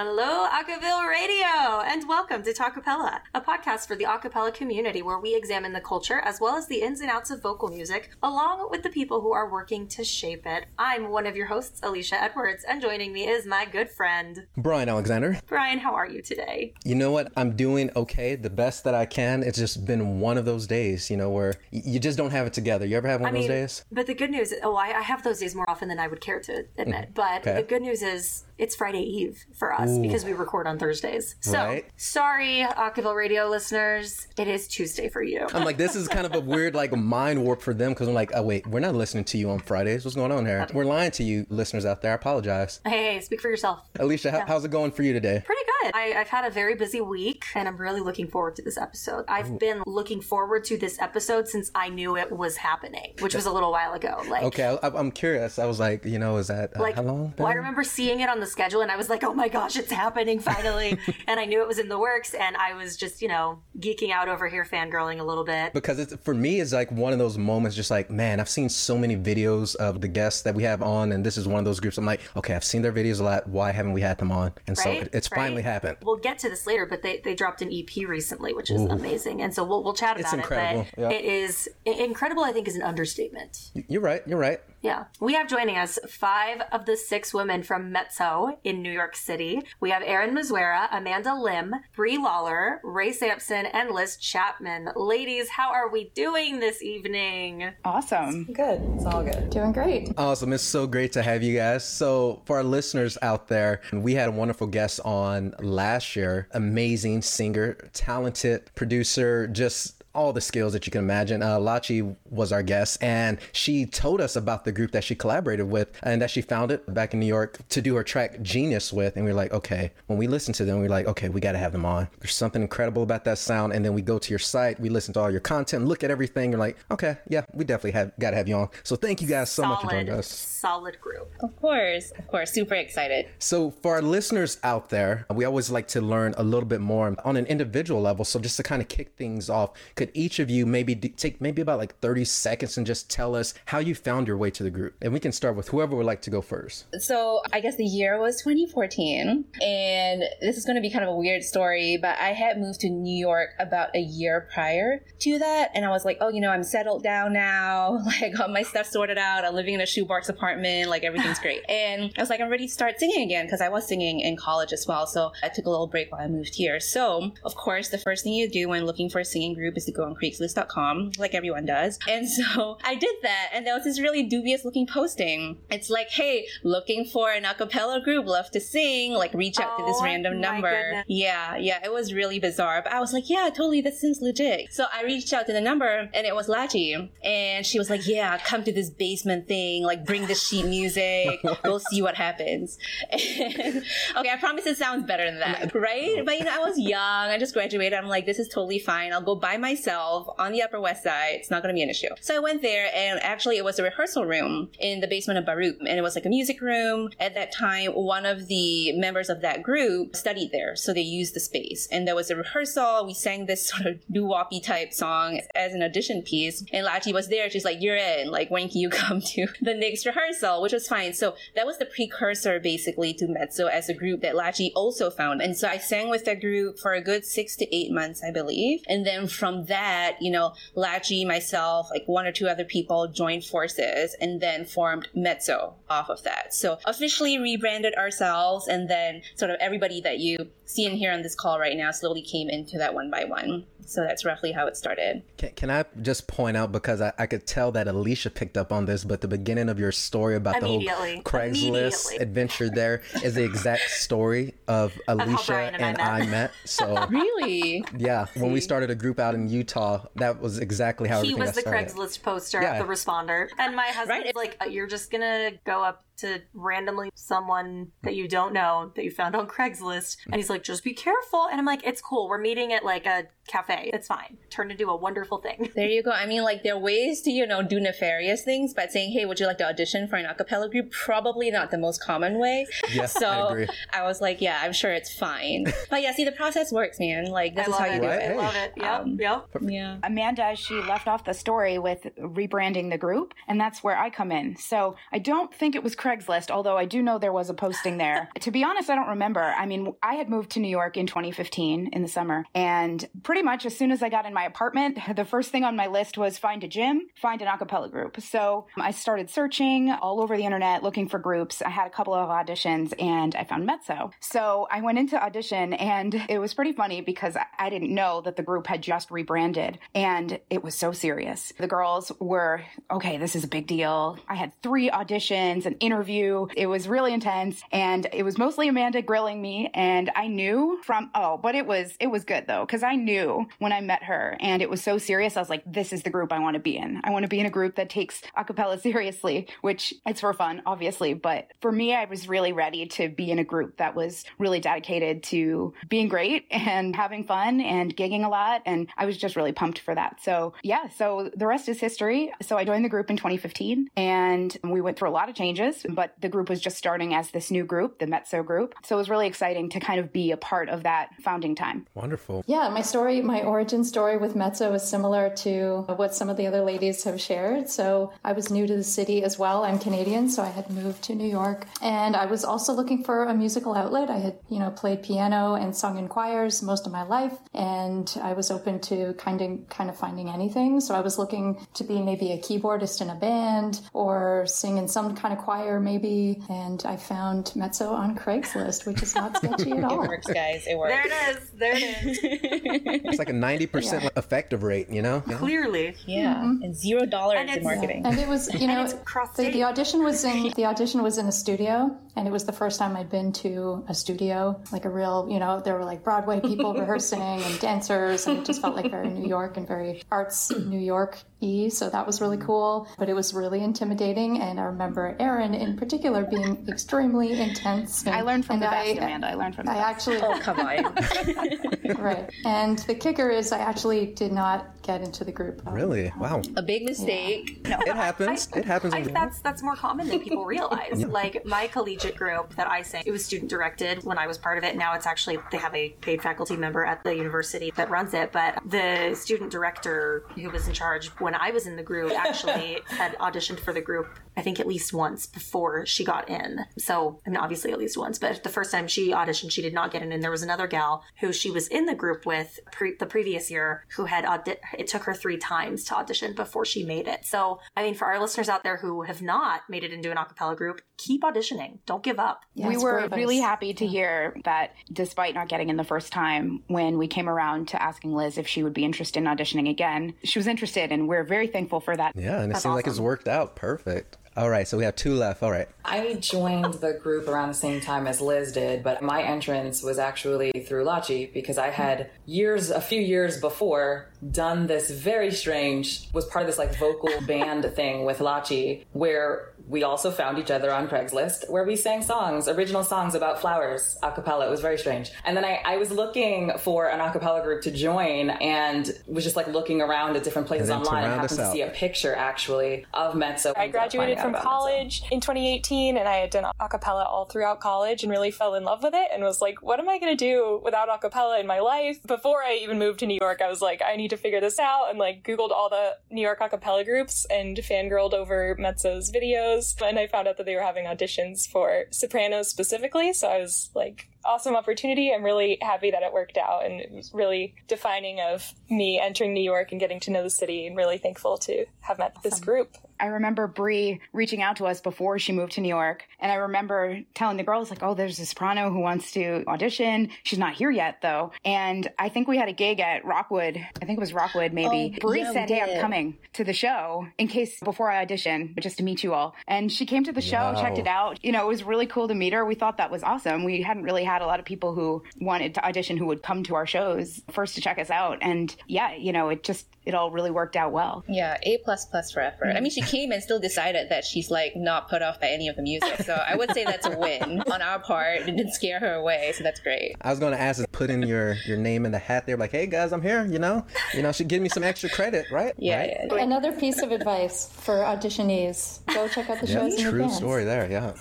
Hello, Acapella Radio, and welcome to Talkapella, a podcast for the acapella community where we examine the culture as well as the ins and outs of vocal music, along with the people who are working to shape it. I'm one of your hosts, Alicia Edwards, and joining me is my good friend, Brian Alexander. Brian, how are you today? You know what? I'm doing okay, the best that I can. It's just been one of those days, you know, where you just don't have it together. You ever have one I of those days? But the good news, oh, I, I have those days more often than I would care to admit. But Mm-hmm. Okay. the good news is it's Friday Eve for us because we record on Thursdays. So Right. sorry, Acapella Radio listeners, it is Tuesday for you. I'm like, this is kind of a weird, like, mind warp for them because I'm like, oh, wait, we're not listening to you on Fridays. What's going on here? We're lying to you, listeners out there. I apologize. hey, hey, speak for yourself. Alicia, how, how's it going for you today? Pretty good. I, I've had a very busy week and I'm really looking forward to this episode. I've been looking forward to this episode since I knew it was happening, which was a little while ago. Like, Okay, I, I'm curious. I was like, you know, is that uh, like how long? well, I remember seeing it on the schedule and I was like, oh my gosh, it's happening finally. and I knew it was in the works and I was just, you know, geeking out over here, fangirling a little bit. because it's for me it's like one of those moments just like man i've seen so many videos of the guests that we have on and this is one of those groups i'm like okay i've seen their videos a lot why haven't we had them on and so it- it's Right? finally We'll get to this later, but they, they dropped an EP recently, which is amazing. And so we'll, we'll chat It's about incredible, it. But yeah. it is incredible, I think, is an understatement. you're right you're right Yeah. We have joining us five of the six women from Mezzo in New York City. We have Erin Mazuera, Amanda Lim, Bree Lawler, Ray Sampson, and Liz Chapman. Ladies, how are we doing this evening? Awesome. Good. It's all good. Doing great. Awesome. It's so great to have you guys. So, for our listeners out there, we had a wonderful guest on last year. Amazing singer, talented producer, just all the skills that you can imagine. Uh, Lachi was our guest, and she told us about the group that she collaborated with and that she founded back in New York to do her track Genius with. And we are like, okay, when we listened to them, we are like, okay, we got to have them on. There's something incredible about that sound. And then we go to your site, we listen to all your content, look at everything. You're like, okay, yeah, we definitely have got to have you on. So, thank you guys so much for joining us. solid group. Of course. Of course. Super excited. So, for our listeners out there, we always like to learn a little bit more on an individual level. So, just to kind of kick things off, could each of you maybe d- take maybe about like 30 seconds and just tell us how you found your way to the group? And we can start with whoever would like to go first. So I guess the year was 2014. And this is going to be kind of a weird story, but I had moved to New York about a year prior to that. And I was like, oh, you know, I'm settled down now. Like, I got my stuff sorted out. I'm living in a shoebox apartment. Like, everything's great. And I was like, I'm ready to start singing again because I was singing in college as well. So I took a little break while I moved here. So, of course, the first thing you do when looking for a singing group is to go on Craigslist.com, like everyone does. And so I did that. And there was this really dubious looking posting. It's like, hey, looking for an a cappella group, love to sing, like reach out to this Oh, random number. goodness. Yeah, yeah, it was really bizarre. But I was like, yeah, totally, that seems legit. So I reached out to the number and it was Lachi. And she was like, yeah, come to this basement thing, like bring the sheet music. we'll see what happens. And- okay, I promise it sounds better than that, right? But you know, I was young. I just graduated. I'm like, this is totally fine. I'll go by myself on the Upper West Side. It's not going to be an issue. So I went there and actually it was a rehearsal room in the basement of Baruch. And it was like a music room. At that time, one of the members of that group studied there. So they used the space. And there was a rehearsal. We sang this sort of doo-woppy type song as an audition piece. And Lachi was there. She's like, you're in. Like, when can you come to the next rehearsal? Which was fine. So that was the precursor basically to Mezzo as a group that Lachi also found. And so I sang with that group for a good six to eight months, I believe. And then from that, you know, Lachi, myself, like one or two other people joined forces and then formed Mezzo off of that. So officially rebranded ourselves and then sort of everybody that you see and hear on this call right now slowly came into that one by one. So that's roughly how it started. Can, can I just point out because I, I could tell that Alicia picked up on this, but the beginning of your story about the whole Craigslist adventure there is the exact story of Alicia Brian and I met. I met. So Really? yeah, when we started a group out in Utah, that was exactly how He was got the started. Craigslist poster, Yeah. the responder. And my husband's Right. like, "Uh, you're just gonna go up to randomly someone that you don't know that you found on Craigslist. And he's like, just be careful. And I'm like, it's cool. We're meeting at like a cafe. It's fine. Turned into a wonderful thing. There you go. I mean, like, there are ways to, you know, do nefarious things, but saying, hey, would you like to audition for an a cappella group? Probably not the most common way. Yes, so I agree. I was like, yeah, I'm sure it's fine. but yeah, see, the process works, man. Like, this I is love how it. you do Right? it. I love it. Yep. Um, yep. Yeah. Amanda, she left off the story with rebranding the group, and that's where I come in. So I don't think it was Craigslist, although I do know there was a posting there. to be honest, I don't remember. I mean, I had moved to New York in 2015 in the summer, and pretty much as soon as I got in my apartment, the first thing on my list was find a gym, find an acapella group. So I started searching all over the internet looking for groups. I had a couple of auditions and I found Mezzo. So I went into audition and it was pretty funny because I didn't know that the group had just rebranded and it was so serious. The girls were, okay, this is a big deal. I had three auditions, an interview. It was really intense and it was mostly Amanda grilling me and I knew from, oh, but it was, it was good though, because I knew when I met her and it was so serious. I was like, this is the group I want to be in. I want to be in a group that takes acapella seriously, which it's for fun, obviously. But for me, I was really ready to be in a group that was really dedicated to being great and having fun and gigging a lot. And I was just really pumped for that. So yeah, so the rest is history. So I joined the group in 2015 and we went through a lot of changes, Mm-hmm. but the group was just starting as this new group, the Mezzo group. So it was really exciting to kind of be a part of that founding time. Wonderful. Yeah, my story, my origin story with Mezzo is similar to what some of the other ladies have shared. So I was new to the city as well. I'm Canadian, so I had moved to New York and I was also looking for a musical outlet. I had, you know, played piano and sung in choirs most of my life and I was open to kind of kind of finding anything. So I was looking to be maybe a keyboardist in a band or sing in some kind of choir maybe and I found Mezzo on Craigslist, which is not sketchy at all. It works, guys. It works. There it is. There it is. It's like a 90% Yeah. effective rate, you know? Clearly. Yeah, mm-hmm. and zero dollars in it's- marketing. And it was, you know, the, the audition was in the audition was in a studio, and it was the first time I'd been to a studio, like a real, you know, there were like Broadway people rehearsing and dancers, and it just felt like very New York and very arts New York e. So that was really mm. cool, but it was really intimidating. And I remember Erin in particular being extremely intense. I learned from and the I, best, Amanda. I learned from the I best. actually oh, come on. right, and the kicker is I actually did not get into the group. Um, really? Wow. A big mistake. It happens. it happens. I, in- that's that's more common than people realize. Like my collegiate group that I sang, it was student directed when I was part of it. Now it's actually they have a paid faculty member at the university that runs it. But the student director who was in charge when I was in the group actually had auditioned for the group. I think at least once before she got in. So I mean, obviously at least once. But the first time she auditioned, she did not get in. And there was another gal who she was in the group with pre- the previous year who had audi- it took her three times to audition before she made it. So I mean, for our listeners out there who have not made it into an acapella group, keep auditioning. Don't give up. Yeah, we were really happy to hear that despite not getting in the first time, when we came around to asking Liz if she would be interested in auditioning again, she was interested, and we're very thankful for that. yeah, and it That's seems like it's worked out perfect. All right, so we have two left. All right. I joined the group around the same time as Liz did, but my entrance was actually through Lachi because I had years, a few years before, done this very strange, was part of this like vocal band thing with Lachi where we also found each other on Craigslist where we sang songs, original songs about flowers, a cappella. It was very strange. And then I, I was looking for an a cappella group to join and was just like looking around at different places And online and round happened to see a picture actually of Mezzo. I graduated from college in 2018 and I had done a cappella all throughout college and really fell in love with it and was like, what am I going to do without a cappella in my life? Before I even moved to New York, I was like, I need to figure this out and like Googled all the New York a cappella groups and fangirled over Mezzo's videos. And I found out that they were having auditions for sopranos specifically. So I was like, awesome opportunity. I'm really happy that it worked out and it was really defining of me entering New York and getting to know the city and really thankful to have met this group. I remember Bree reaching out to us before she moved to New York, and I remember telling the girls like, "Oh, there's a soprano who wants to audition. She's not here yet, though." And I think we had a gig at Rockwood. I think it was Rockwood, maybe. Oh, Bree yeah, said, "Hey, I'm coming to the show in case before I audition, but just to meet you all." And she came to the show, Wow. checked it out. You know, it was really cool to meet her. We thought that was awesome. We hadn't really had a lot of people who wanted to audition who would come to our shows first to check us out, and yeah, you know, it just it all really worked out well. Yeah, A plus plus for effort. I mean, she came and still decided that she's like not put off by any of the music. So I would say that's a win on our part. It didn't scare her away, so that's great. I was going to ask, put in your your name in the hat there, like, hey guys, I'm here. You know, you know, should give me some extra credit, right? Yeah, Right? yeah. Another piece of advice for auditionees: go check out the Yeah, shows in true advance. story there. Yeah.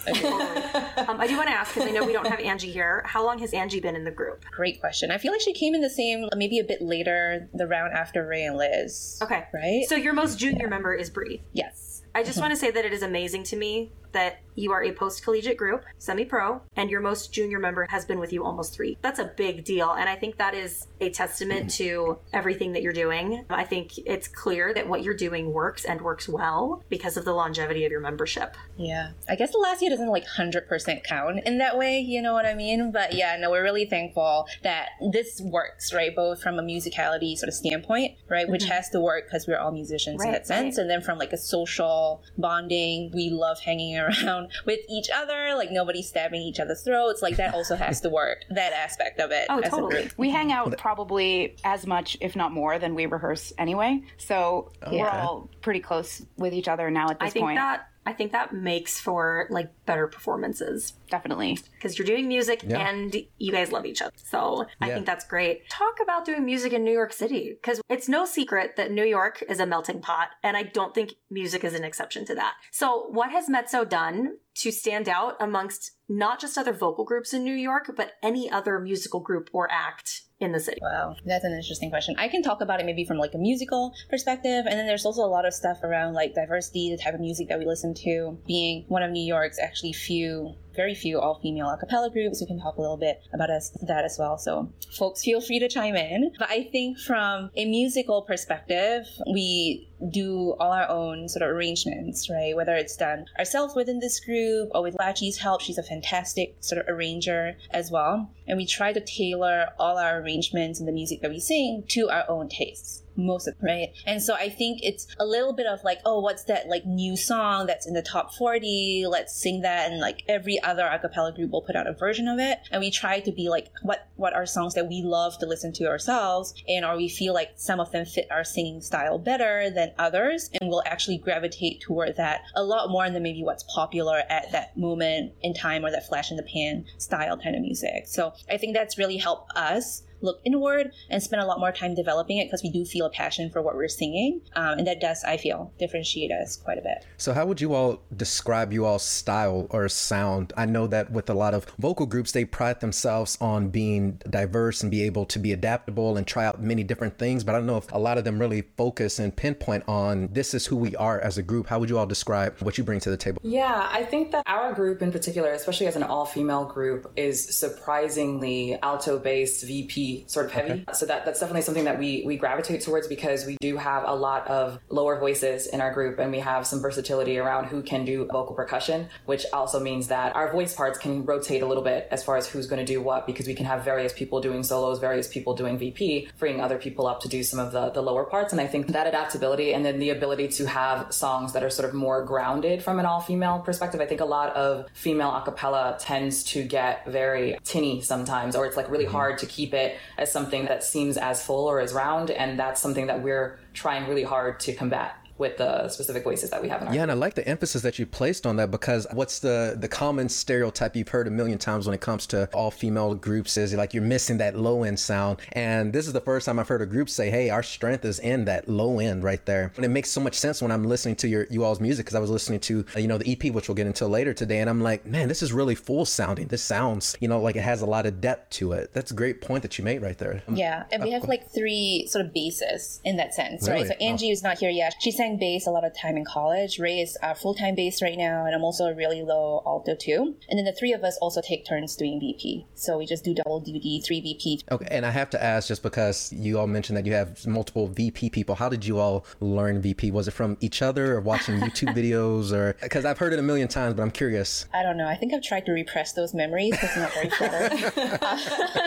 Um, I do want to ask because I know we don't have Angie here. How long has Angie been in the group? Great question. I feel like she came in the same, maybe a bit later, the round after Ray and Liz. Okay. Right? So your most junior member is Bree. Yes. I just want to say that it is amazing to me that you are a post collegiate group, semi pro, and your most junior member has been with you almost three. That's a big deal. And I think that is a testament to everything that you're doing. I think it's clear that what you're doing works and works well because of the longevity of your membership. Yeah. I guess the last year doesn't like 100% count in that way, you know what I mean? But yeah, no, we're really thankful that this works, right? Both from a musicality sort of standpoint, right? Which mm-hmm. has to work because we're all musicians in that sense. right. And then from like a social bonding, we love hanging around with each other, like nobody's stabbing each other's throats. Like that also has to work, that aspect of it Oh, as totally. We hang out probably as much, if not more, than we rehearse anyway. So we're all pretty close with each other now at this I think point. that I think that makes for like better performances Definitely. because you're doing music Yeah. and you guys love each other. So I Yeah. think that's great. Talk about doing music in New York City because it's no secret that New York is a melting pot, and I don't think music is an exception to that. So, what has Mezzo done to stand out amongst not just other vocal groups in New York, but any other musical group or act in the city? Wow, that's an interesting question. I can talk about it maybe from like a musical perspective, and then there's also a lot of stuff around like diversity, the type of music that we listen to. Being one of New York's actually few, very few all-female a cappella groups, we can talk a little bit about us, that as well. So, folks, feel free to chime in. But I think from a musical perspective, we do all our own sort of arrangements, right? Whether it's done ourselves within this group or with Lachi's help, she's a fantastic sort of arranger as well. And we try to tailor all our arrangements and the music that we sing to our own tastes. Most of right? And so I think it's a little bit of like, oh, what's that like new song that's in the top 40? Let's sing that. And like every other a cappella group will put out a version of it. And we try to be like, what, what are songs that we love to listen to ourselves? And or we feel like some of them fit our singing style better than others. And we'll actually gravitate toward that a lot more than maybe what's popular at that moment in time or that flash in the pan style kind of music. So I think that's really helped us look inward and spend a lot more time developing it because we do feel a passion for what we're singing. Um, and that does, I feel, differentiate us quite a bit. So, how would you all describe you all's style or sound? I know that with a lot of vocal groups, they pride themselves on being diverse and be able to be adaptable and try out many different things. But I don't know if a lot of them really focus and pinpoint on this is who we are as a group. How would you all describe what you bring to the table? Yeah, I think that our group in particular, especially as an all female group, is surprisingly alto based VP sort of heavy. So that, that's definitely something that we, we gravitate towards because we do have a lot of lower voices in our group and we have some versatility around who can do vocal percussion, which also means that our voice parts can rotate a little bit as far as who's going to do what because we can have various people doing solos, various people doing VP, freeing other people up to do some of the, the lower parts. And I think that adaptability and then the ability to have songs that are sort of more grounded from an all female perspective. I think a lot of female a cappella tends to get very tinny sometimes, or it's like really mm-hmm. hard to keep it as something that seems as full or as round. And that's something that we're trying really hard to combat with the specific voices that we have in our Yeah, and I like the emphasis that you placed on that because what's the the common stereotype you've heard a million times when it comes to all female groups is like you're missing that low end sound. And this is the first time I've heard a group say, "Hey, our strength is in that low end right there." And it makes so much sense when I'm listening to your you all's music because I was listening to uh, you know the EP which we'll get into later today, and I'm like, man, this is really full sounding. This sounds you know like it has a lot of depth to it. That's a great point that you made right there. Yeah, and we have like three sort of basses in that sense, right? So Angie is not here yet. She sang bass a lot of time in college. Ray is uh, full time bass right now, and I'm also a really low alto too. And then the three of us also take turns doing VP. So we just do double duty, three VP. Okay, and I have to ask just because you all mentioned that you have multiple VP people, how did you all learn VP? Was it from each other or watching YouTube videos or because I've heard it a million times, but I'm curious. I don't know. I think I've tried to repress those memories because I'm not very clever.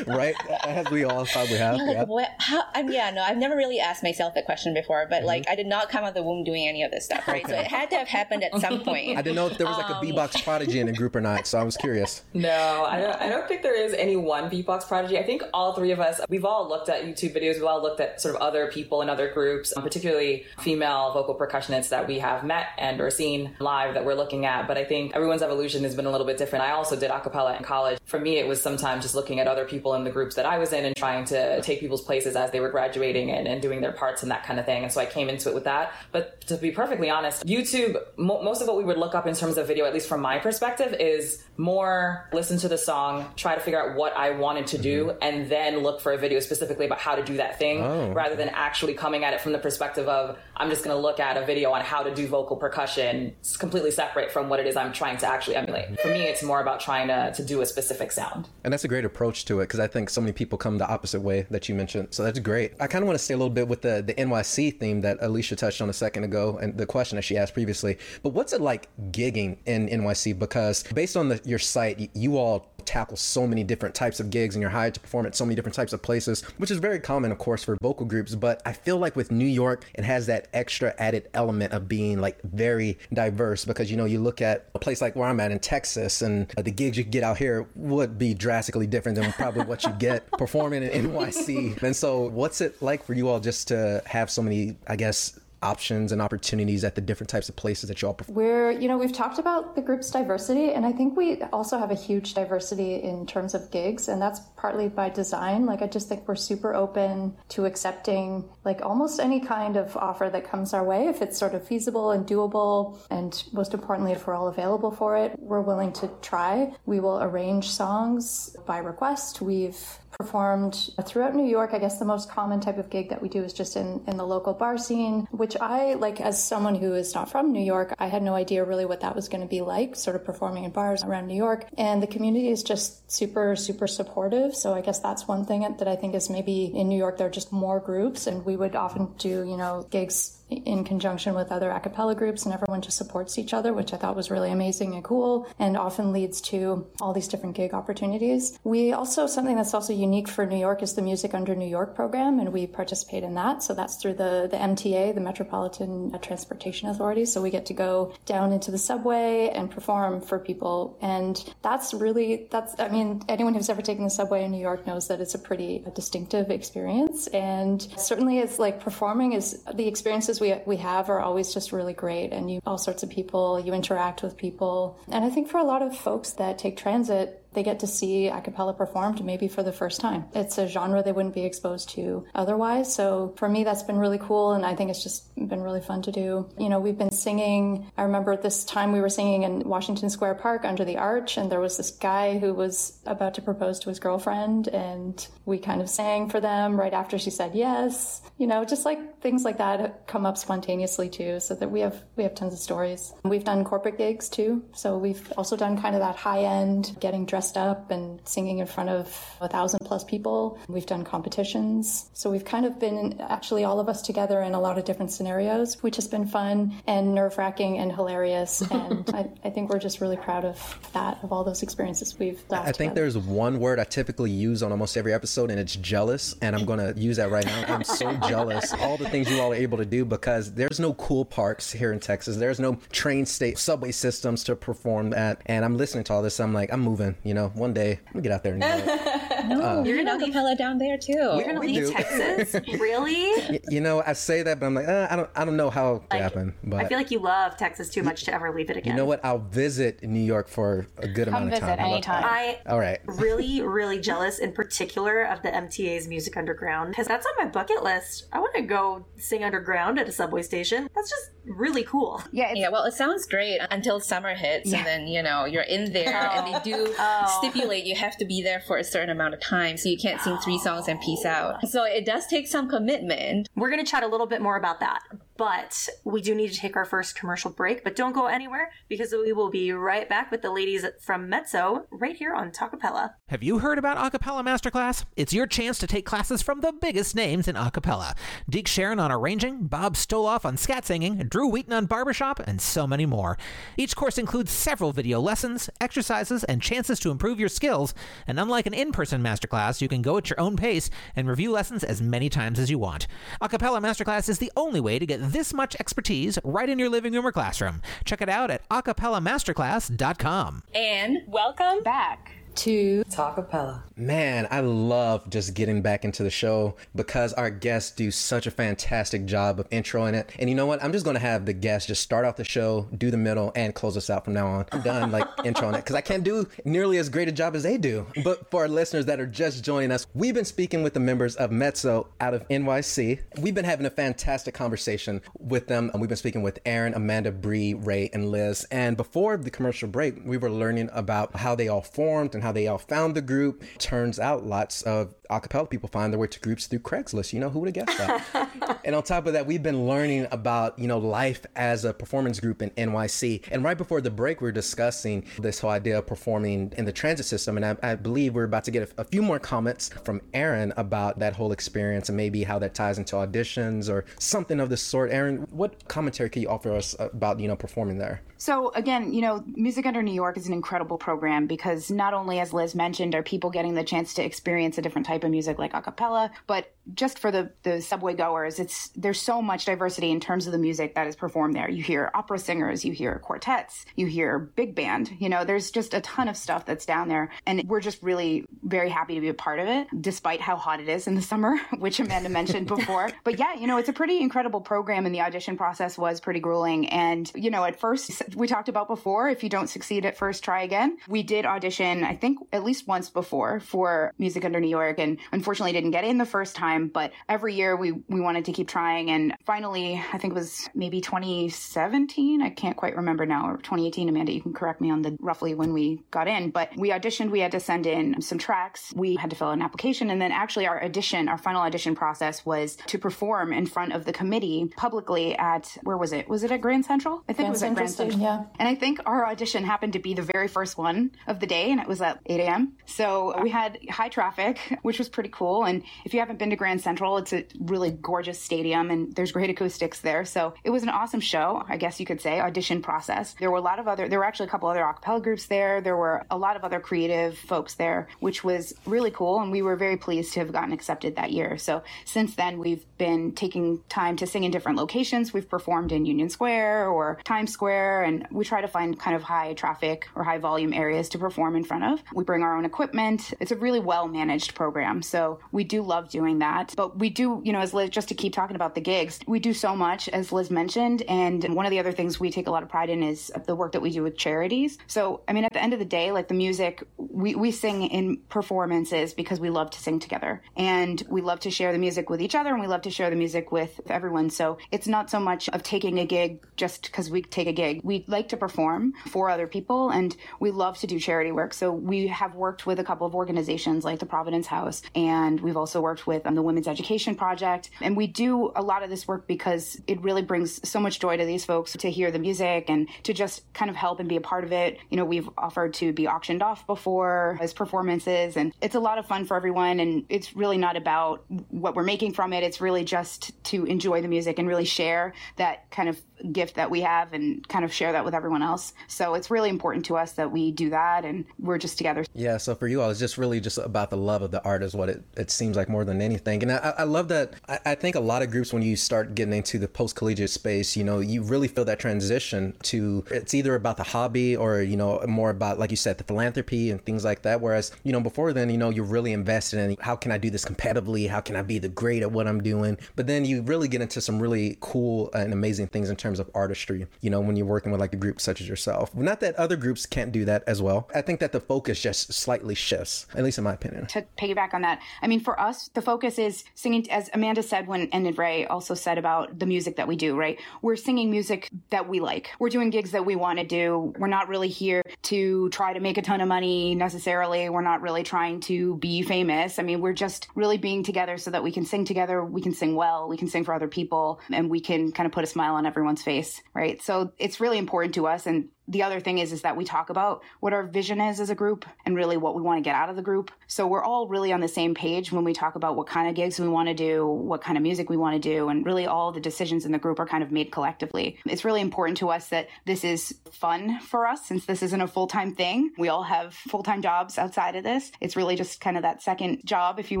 Right? As we all probably have. Yeah, like, Yeah. what, how, I'm, yeah, no, I've never really asked myself that question before, but like, Mm-hmm. I did not come out of the womb doing any of this stuff, right? So it had to have happened at some point. I didn't know if there was like a B-box prodigy in the group or not, so I was curious. No, I don't, I don't think there is any one beatbox prodigy. I think all three of us, we've all looked at YouTube videos. We've all looked at sort of other people in other groups, um, particularly female vocal percussionists that we have met and or seen live that we're looking at. But I think everyone's evolution has been a little bit different. I also did a cappella in college. For me, it was sometimes just looking at other people in the groups that I was in and trying to take people's places as they were graduating and, and doing their parts and that kind of thing. And so I came into it with that. But to be perfectly honest, YouTube, mo- most of what we would look up in terms of video, at least from my perspective, is more listen to the song, try to figure out what I wanted to do, mm-hmm. and then look for a video specifically about how to do that thing oh. rather than actually coming at it from the perspective of I'm just going to look at a video on how to do vocal percussion. It's completely separate from what it is I'm trying to actually emulate. For me, it's more about trying to, to do a specific sound. And that's a great approach to it because I think so many people come the opposite way that you mentioned. So that's great. I kind of want to stay a little bit with the, the NYC theme that Alicia touched on a second ago and the question that she asked previously. But what's it like gigging in NYC? Because based on the, your site, you all tackle so many different types of gigs and you're hired to perform at so many different types of places, which is very common, of course, for vocal groups. But I feel like with New York, it has that extra added element of being like very diverse because, you know, you look at a place like where I'm at in Texas and uh, the gigs you get out here would be drastically different than probably what you get performing in NYC. And so, what's it like for you all just to have so many, I guess, options and opportunities at the different types of places that you all perform? We're, you know, we've talked about the group's diversity, and I think we also have a huge diversity in terms of gigs, and that's partly by design. Like, I just think we're super open to accepting, like, almost any kind of offer that comes our way if it's sort of feasible and doable, and most importantly, if we're all available for it, we're willing to try. We will arrange songs by request. We've performed throughout New York. I guess the most common type of gig that we do is just in, in the local bar scene, which I, like, as someone who is not from New York, I had no idea really what that was going to be like, sort of performing in bars around New York. And the community is just super, super supportive. So I guess that's one thing that I think is maybe in New York, there are just more groups, and we would often do, you know, gigs in conjunction with other a cappella groups and everyone just supports each other, which I thought was really amazing and cool and often leads to all these different gig opportunities. We also, something that's also unique for New York is the Music Under New York program, and we participate in that. So that's through the, the MTA, the Metropolitan Transportation Authority. So we get to go down into the subway and perform for people. And that's really, that's, I mean, anyone who's ever taken the subway in New York knows that it's a pretty distinctive experience. And certainly it's like performing is the experiences we, we have are always just really great and you all sorts of people you interact with people and i think for a lot of folks that take transit they get to see a cappella performed maybe for the first time. It's a genre they wouldn't be exposed to otherwise. So for me, that's been really cool. And I think it's just been really fun to do. You know, we've been singing. I remember at this time we were singing in Washington Square Park under the arch, and there was this guy who was about to propose to his girlfriend. And we kind of sang for them right after she said yes. You know, just like things like that come up spontaneously too. So that we have, we have tons of stories. We've done corporate gigs too. So we've also done kind of that high end getting dressed up and singing in front of a thousand plus people. We've done competitions. So we've kind of been actually all of us together in a lot of different scenarios, which has been fun and nerve wracking and hilarious. And I, I, think we're just really proud of that, of all those experiences we've I think together. there's one word I typically use on almost every episode, and it's jealous. And I'm going to use that right now. I'm so jealous. All the things you all are able to do because there's no cool parks here in Texas. There's no train state subway systems to perform at. And I'm listening to all this. I'm like, I'm moving, you know, one day I'm gonna get out there and do it. no, uh, you're gonna acapella down there too. You're gonna leave Texas? really? You know, I say that, but I'm like, uh, I don't, I don't know how it like, happen. But I feel like you love Texas too much to ever leave it again. You know what? I'll visit New York for a good Come amount of time. anytime. I all right. really, really jealous in particular of the MTA's Music Underground because that's on my bucket list. I want to go sing underground at a subway station. That's just really cool. Yeah, yeah. Well, it sounds great until summer hits, yeah. and then you know you're in there, oh. and they do oh. oh. stipulate you have to be there for a certain amount of time, so you can't sing three songs and peace out. So it does take some commitment. We're going to chat a little bit more about that. But we do need to take our first commercial break, but don't go anywhere because we will be right back with the ladies from Mezzo right here on Talkapella. Have you heard about Acapella Masterclass? It's your chance to take classes from the biggest names in acapella. Deke Sharon on arranging, Bob Stoloff on scat singing, Drew Wheaton on barbershop, and so many more. Each course includes several video lessons, exercises, and chances to improve your skills. And unlike an in-person masterclass, you can go at your own pace and review lessons as many times as you want. Acapella Masterclass is the only way to get this much expertise right in your living room or classroom. Check it out at acapellamasterclass.com. And welcome back to Talkapella. Man, I love just getting back into the show because our guests do such a fantastic job of introing it. And you know what? I'm just going to have the guests just start off the show, do the middle, and close us out from now on. I'm done like introing it because I can't do nearly as great a job as they do. But for our listeners that are just joining us, we've been speaking with the members of Mezzo out of NYC. We've been having a fantastic conversation with them. And we've been speaking with Erin, Amanda, Bree, Ray, and Liz. And before the commercial break, we were learning about how they all formed and how they all found the group. Turns out lots of acapella people find their way to groups through Craigslist. You know, who would have guessed that? and on top of that, we've been learning about, you know, life as a performance group in NYC. And right before the break, we are discussing this whole idea of performing in the transit system. And I, I believe we're about to get a, a, few more comments from Erin about that whole experience and maybe how that ties into auditions or something of the sort. Erin, what commentary can you offer us about, you know, performing there? So again, you know, Music Under New York is an incredible program because not only, as Liz mentioned, are people getting the chance to experience a different type of music like a cappella, but just for the the subway goers, it's there's so much diversity in terms of the music that is performed there. You hear opera singers, you hear quartets, you hear big band. You know, there's just a ton of stuff that's down there, and we're just really very happy to be a part of it, despite how hot it is in the summer, which Amanda mentioned before. but yeah, you know, it's a pretty incredible program, and the audition process was pretty grueling. And you know, at first we talked about before, if you don't succeed at first, try again. We did audition, I think, at least once before for Music Under New York, and unfortunately didn't get in the first time. But every year we we wanted to keep trying, and finally, I think it was maybe 2017. I can't quite remember now, or 2018. Amanda, you can correct me on the roughly when we got in. But we auditioned. We had to send in some tracks. We had to fill out an application, and then actually our audition, our final audition process was to perform in front of the committee publicly at where was it? Was it at Grand Central? I think Grand it was Central at Grand Central. yeah. And I think our audition happened to be the very first one of the day, and it was at 8 a.m. So we had high traffic, which was pretty cool. And if you haven't been to Grand Central, it's a really gorgeous stadium, and there's great acoustics there. So it was an awesome show, I guess you could say, audition process. There were a lot of other, there were actually a couple other a cappella groups there. There were a lot of other creative folks there, which was really cool. And we were very pleased to have gotten accepted that year. So since then, we've been taking time to sing in different locations. We've performed in Union Square or Times Square, and we try to find kind of high traffic or high volume areas to perform in front of. We bring our own equipment. It's a really well managed program. So we do love doing that. But we do, you know, as Liz, just to keep talking about the gigs, we do so much, as Liz mentioned. And one of the other things we take a lot of pride in is the work that we do with charities. So, I mean, at the end of the day, like the music, we, we sing in performances because we love to sing together and we love to share the music with each other and we love to share the music with everyone. So it's not so much of taking a gig just because we take a gig. We like to perform for other people and we love to do charity work. So we have worked with a couple of organizations like the Providence House and we've also worked with um, the Women's Education Project. And we do a lot of this work because it really brings so much joy to these folks to hear the music and to just kind of help and be a part of it. You know, we've offered to be auctioned off before as performances and it's a lot of fun for everyone. And it's really not about what we're making from it. It's really just to enjoy the music and really share that kind of gift that we have and kind of share that with everyone else. So it's really important to us that we do that and we're just together. Yeah, so for you all, it's just really just about the love of the art is what it, it seems like more than anything. And I, I love that. I, I think a lot of groups, when you start getting into the post collegiate space, you know, you really feel that transition to it's either about the hobby or, you know, more about, like you said, the philanthropy and things like that. Whereas, you know, before then, you know, you're really invested in how can I do this competitively? How can I be the great at what I'm doing? But then you really get into some really cool and amazing things in terms of artistry, you know, when you're working with like a group such as yourself. Not that other groups can't do that as well. I think that the focus just slightly shifts, at least in my opinion. To piggyback on that, I mean, for us, the focus is singing, as Amanda said when, and Ray also said about the music that we do, right? We're singing music that we like. We're doing gigs that we want to do. We're not really here to try to make a ton of money necessarily. We're not really trying to be famous. I mean, we're just really being together so that we can sing together. We can sing well. We can sing for other people and we can kind of put a smile on everyone's face, right? So it's really important to us. And the other thing is is that we talk about what our vision is as a group and really what we want to get out of the group. So we're all really on the same page when we talk about what kind of gigs we want to do what kind of music we want to do and really all the decisions in the group are kind of made collectively. It's really important to us that this is fun for us since this isn't a full-time thing. We all have full-time jobs outside of this. It's really just kind of that second job if you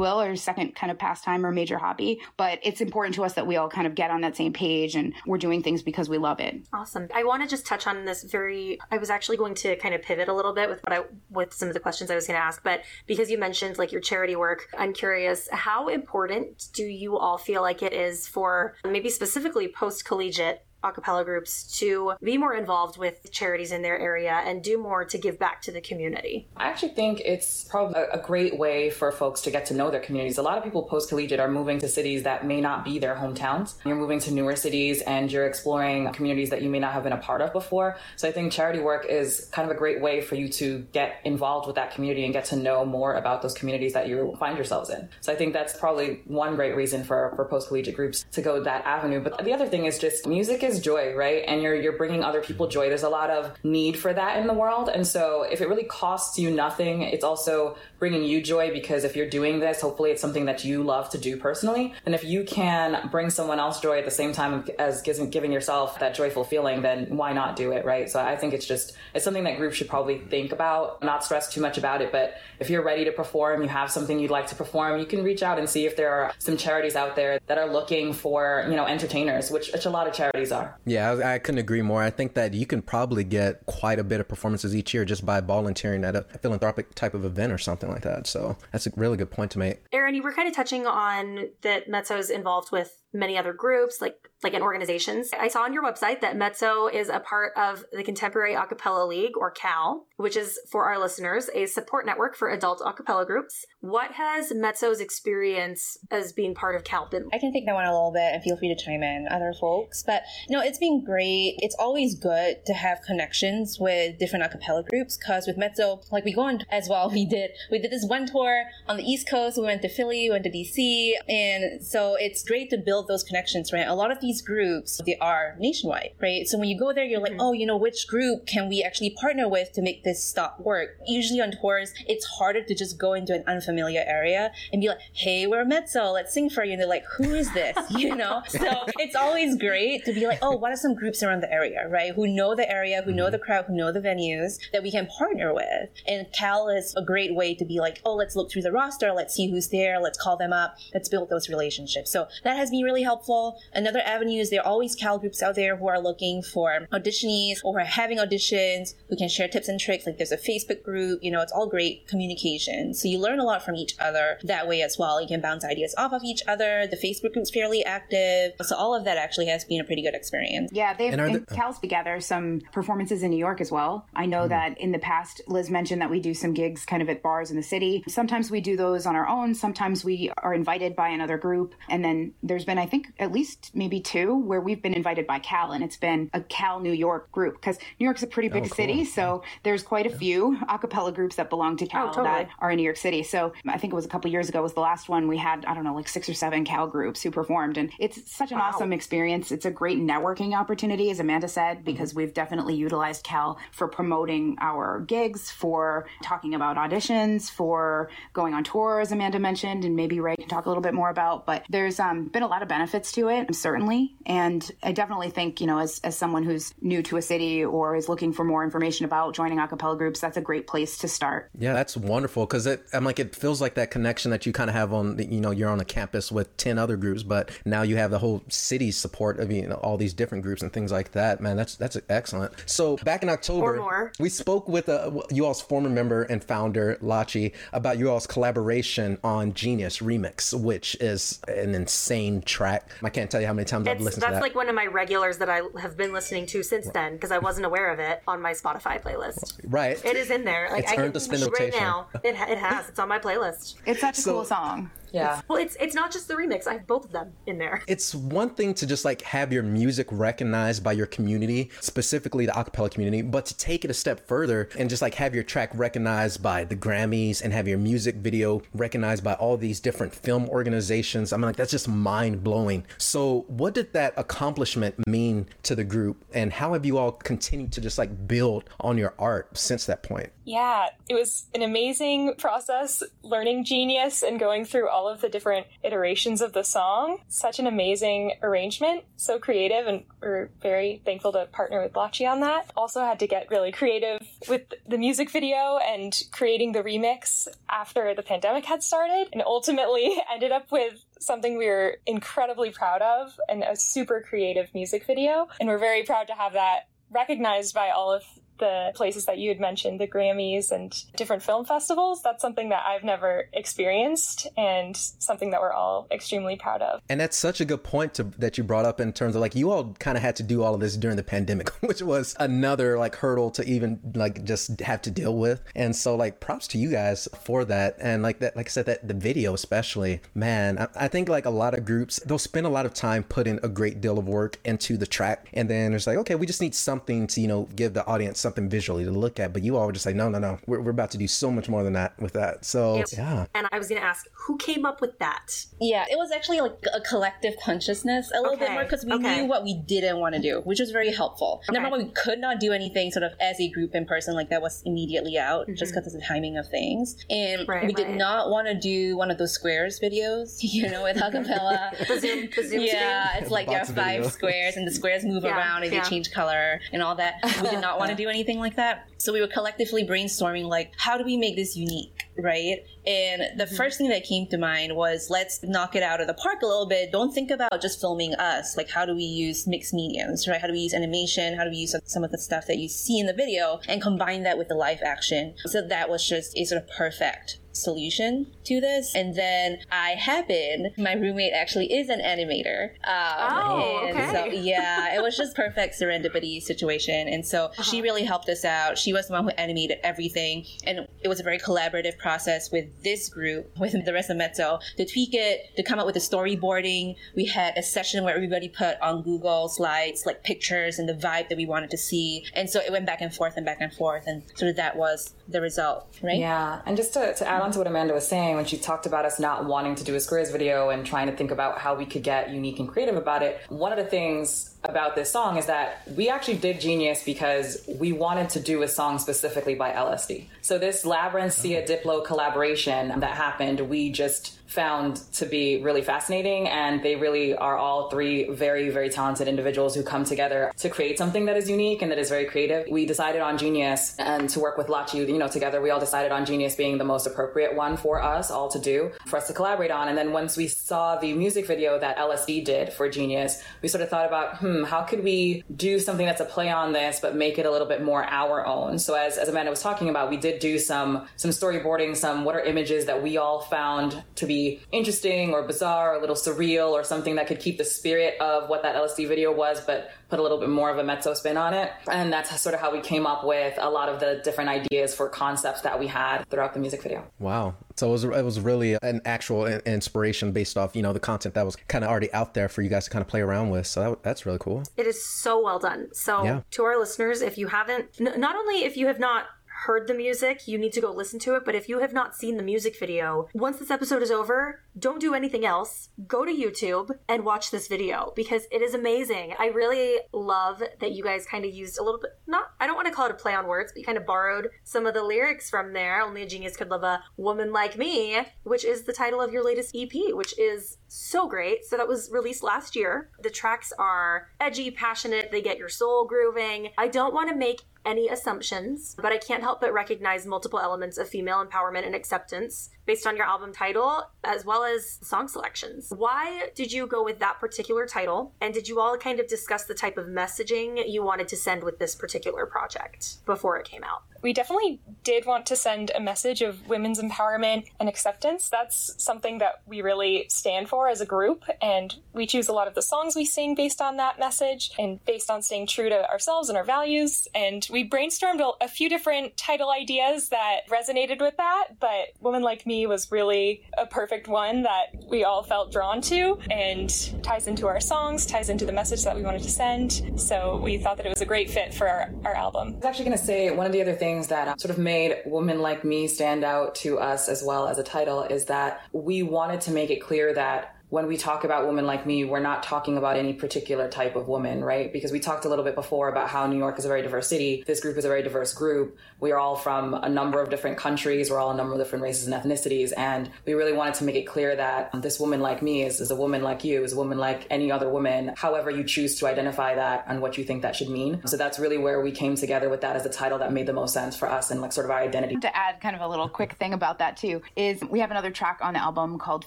will or second kind of pastime or major hobby. But it's important to us that we all kind of get on that same page and we're doing things because we love it. Awesome. I want to just touch on this very I was actually going to kind of pivot a little bit with what I with some of the questions I was going to ask, but because you mentioned like your charity work, I'm curious how important do you all feel like it is for maybe specifically post collegiate acapella groups to be more involved with charities in their area and do more to give back to the community? I actually think it's probably a great way for folks to get to know their communities. A lot of people post collegiate are moving to cities that may not be their hometowns. You're moving to newer cities and you're exploring communities that you may not have been a part of before. So I think charity work is kind of a great way for you to get involved with that community and get to know more about those communities that you find yourselves in. So I think that's probably one great reason for, for post collegiate groups to go that avenue. But the other thing is just music is is joy, right? And you're you're bringing other people joy. There's a lot of need for that in the world, and so if it really costs you nothing, it's also bringing you joy because if you're doing this, hopefully it's something that you love to do personally. And if you can bring someone else joy at the same time as giving yourself that joyful feeling, then why not do it, right? So I think it's just it's something that groups should probably think about, not stress too much about it. But if you're ready to perform, you have something you'd like to perform, you can reach out and see if there are some charities out there that are looking for you know entertainers, which, which a lot of charities are. Yeah, I, I, couldn't agree more. I think that you can probably get quite a bit of performances each year just by volunteering at a philanthropic type of event or something like that. So that's a really good point to make. Erin, you were kind of touching on that Mezzo's involved with many other groups like like in organizations. I saw on your website that Mezzo is a part of the Contemporary Acapella League or CAL, which is for our listeners a support network for adult acapella groups. What has Mezzo's experience as being part of CAL been? I can take that one a little bit and feel free to chime in, other folks. But no, it's been great. It's always good to have connections with different acapella groups because with Mezzo, like we go on as well. We did we did this one tour on the East Coast. We went to Philly, we went to DC, and so it's great to build build those connections, right? A lot of these groups, they are nationwide, right? So when you go there, you're like, mm-hmm. oh, you know, which group can we actually partner with to make this stop work? Usually on tours, it's harder to just go into an unfamiliar area and be like, hey, we're Mezzo, let's sing for you. And they're like, who is this? You know? so it's always great to be like, oh, what are some groups around the area, right? Who know the area, who know mm-hmm. the crowd, who know the venues that we can partner with. And Cal is a great way to be like, oh, let's look through the roster, let's see who's there, let's call them up, let's build those relationships. So that has been really really helpful. Another avenue is there are always Cal groups out there who are looking for auditionees or who are having auditions who can share tips and tricks. Like there's a Facebook group, you know, it's all great communication. So you learn a lot from each other that way as well. You can bounce ideas off of each other. The Facebook group's fairly active. So all of that actually has been a pretty good experience. Yeah, they've and Cal's together some performances in New York as well. I know mm-hmm. that in the past, Liz mentioned that we do some gigs kind of at bars in the city. Sometimes we do those on our own. Sometimes we are invited by another group. And then there's been, I think, at least maybe two where we've been invited by Cal, and it's been a Cal New York group because New York's a pretty big oh, cool. city. So there's quite a yeah. few a cappella groups that belong to Cal oh, totally. that are in New York City. So I think it was a couple years ago was the last one we had, I don't know, like six or seven Cal groups who performed. And it's such an wow. awesome experience. It's a great networking opportunity, as Amanda said, mm-hmm. because we've definitely utilized Cal for promoting our gigs, for talking about auditions, for going on tour, as Amanda mentioned, and maybe Ray can talk a little bit more about. But there's um, been a lot of benefits to it, certainly. And I definitely think, you know, as, as someone who's new to a city or is looking for more information about joining a cappella groups, that's a great place to start. Yeah, that's wonderful because it, I'm like, it feels like that connection that you kind of have on, you know, you're on a campus with 10 other groups, but now you have the whole city's support of, you know, all these different groups and things like that. Man, that's, that's excellent. So back in October, we spoke with a, uh, you all's former member and founder, Lachi, about you all's collaboration on Genius Remix, which is an insane track. I can't tell you how many times it's, I've listened to that. That's like one of my regulars that I have been listening to since then because I wasn't aware of it on my Spotify playlist. Right. It is in there. Like it's I earned can, the right now. It, it has. It's on my playlist. It's such a so, cool song. Yeah. It's, well, it's it's not just the remix. I have both of them in there. It's one thing to just like have your music recognized by your community, specifically the acapella community, but to take it a step further and just like have your track recognized by the Grammys and have your music video recognized by all these different film organizations. I mean, like that's just mind blowing. So, what did that accomplishment mean to the group, and how have you all continued to just like build on your art since that point? Yeah, it was an amazing process learning Genius and going through all of the different iterations of the song. Such an amazing arrangement, so creative, and we're very thankful to partner with Lachi on that. Also, had to get really creative with the music video and creating the remix after the pandemic had started, and ultimately ended up with something we are incredibly proud of and a super creative music video. And we're very proud to have that recognized by all of the places that you had mentioned, the Grammys and different film festivals. That's something that I've never experienced and something that we're all extremely proud of. And that's such a good point to, that you brought up in terms of like you all kind of had to do all of this during the pandemic, which was another like hurdle to even like just have to deal with. And so like props to you guys for that. And like that, like I said, that the video especially, man, I, I think like a lot of groups they'll spend a lot of time putting a great deal of work into the track, and then it's like okay, we just need something to you know give the audience something visually to look at. But you all were just like, no, no, no, we're, we're about to do so much more than that with that. So Yep. yeah, And I was going to ask, who came up with that? Yeah, it was actually like a collective consciousness a little bit more because we okay. knew what we didn't want to do, which was very helpful. Number one, we could not do anything sort of as a group in person, like that was immediately out just because of the timing of things. And Mm-hmm. Right, we did right. not want to do one of those squares videos, you know, with acapella. The Zoom, the Zoom yeah, it's like there are five video. squares and the squares move Yeah, around and yeah. they change color and all that. We did not want to do anything like that. So we were collectively brainstorming like how do we make this unique, right? And the Mm-hmm. first thing that came to mind was let's knock it out of the park a little bit. Don't think about just filming us. Like how do we use mixed mediums, right? How do we use animation? How do we use some of the stuff that you see in the video and combine that with the live action? So that was just a sort of perfect solution to this. And then I happened, my roommate actually is an animator. Um, Oh, and okay. so yeah, it was just perfect serendipity situation. And so Uh-huh. she really helped us out. She was the one who animated everything. And it was a very collaborative process with this group, with the rest of Mezzo, to tweak it, to come up with the storyboarding. We had a session where everybody put on Google slides, like pictures and the vibe that we wanted to see. And so it went back and forth and back and forth. And sort of that was the result, right? Yeah, and just to, to add on to what Amanda was saying, when she talked about us not wanting to do a squares video and trying to think about how we could get unique and creative about it, one of the things about this song is that we actually did Genius because we wanted to do a song specifically by LSD. So this Labrinth Sia Diplo collaboration that happened, we just found to be really fascinating and they really are all three very very talented individuals who come together to create something that is unique and that is very creative. We decided on genius and to work with lachi you know together. We all decided on genius being the most appropriate one for us all to do for us to collaborate on. And then once we saw the music video that lsd did for genius we sort of thought about hmm how could we do something that's a play on this but make it a little bit more our own? So as, as amanda was talking about we did do some some storyboarding some what are images that we all found to be interesting or bizarre or a little surreal or something that could keep the spirit of what that lsd video was but put a little bit more of a mezzo spin on it and that's sort of how we came up with a lot of the different ideas for concepts that we had throughout the music video Wow. So it was it was really an actual inspiration based off you know the content that was kind of already out there for you guys to kind of play around with. So that, that's really cool. It is so well done. So, Yeah. to our listeners, if you haven't, n- not only if you have not heard the music, you need to go listen to it, but if you have not seen the music video, once this episode is over, don't do anything else. Go to YouTube and watch this video because it is amazing. I really love that you guys kind of used a little bit, not, I don't want to call it a play on words, but you kind of borrowed some of the lyrics from there. Only a genius could love a woman like me, which is the title of your latest EP, which is so great. So that was released last year. The tracks are edgy, passionate, they get your soul grooving. I don't want to make any assumptions, but I can't help but recognize multiple elements of female empowerment and acceptance based on your album title as well as song selections. Why did you go with that particular title? And did you all kind of discuss the type of messaging you wanted to send with this particular project before it came out? we definitely did want to send a message of women's empowerment and acceptance. That's something that we really stand for as a group, and we choose a lot of the songs we sing based on that message and based on staying true to ourselves and our values. And we brainstormed a, few different title ideas that resonated with that, but Woman Like Me was really a perfect one that we all felt drawn to and ties into our songs, ties into the message that we wanted to send. So we thought that it was a great fit for our, our album. I was actually going to say one of the other things that uh, sort of made Woman Like Me stand out to us as well as a title is that we wanted to make it clear that when we talk about women like me, we're not talking about any particular type of woman, right? Because we talked a little bit before about how New York is a very diverse city. This group is a very diverse group. We are all from a number of different countries. We're all a number of different races and ethnicities. And we really wanted to make it clear that this woman like me is, is a woman like you, is a woman like any other woman, however you choose to identify that and what you think that should mean. So that's really where we came together with that as a title that made the most sense for us and like sort of our identity. To add kind of a little quick thing about that too is we have another track on the album called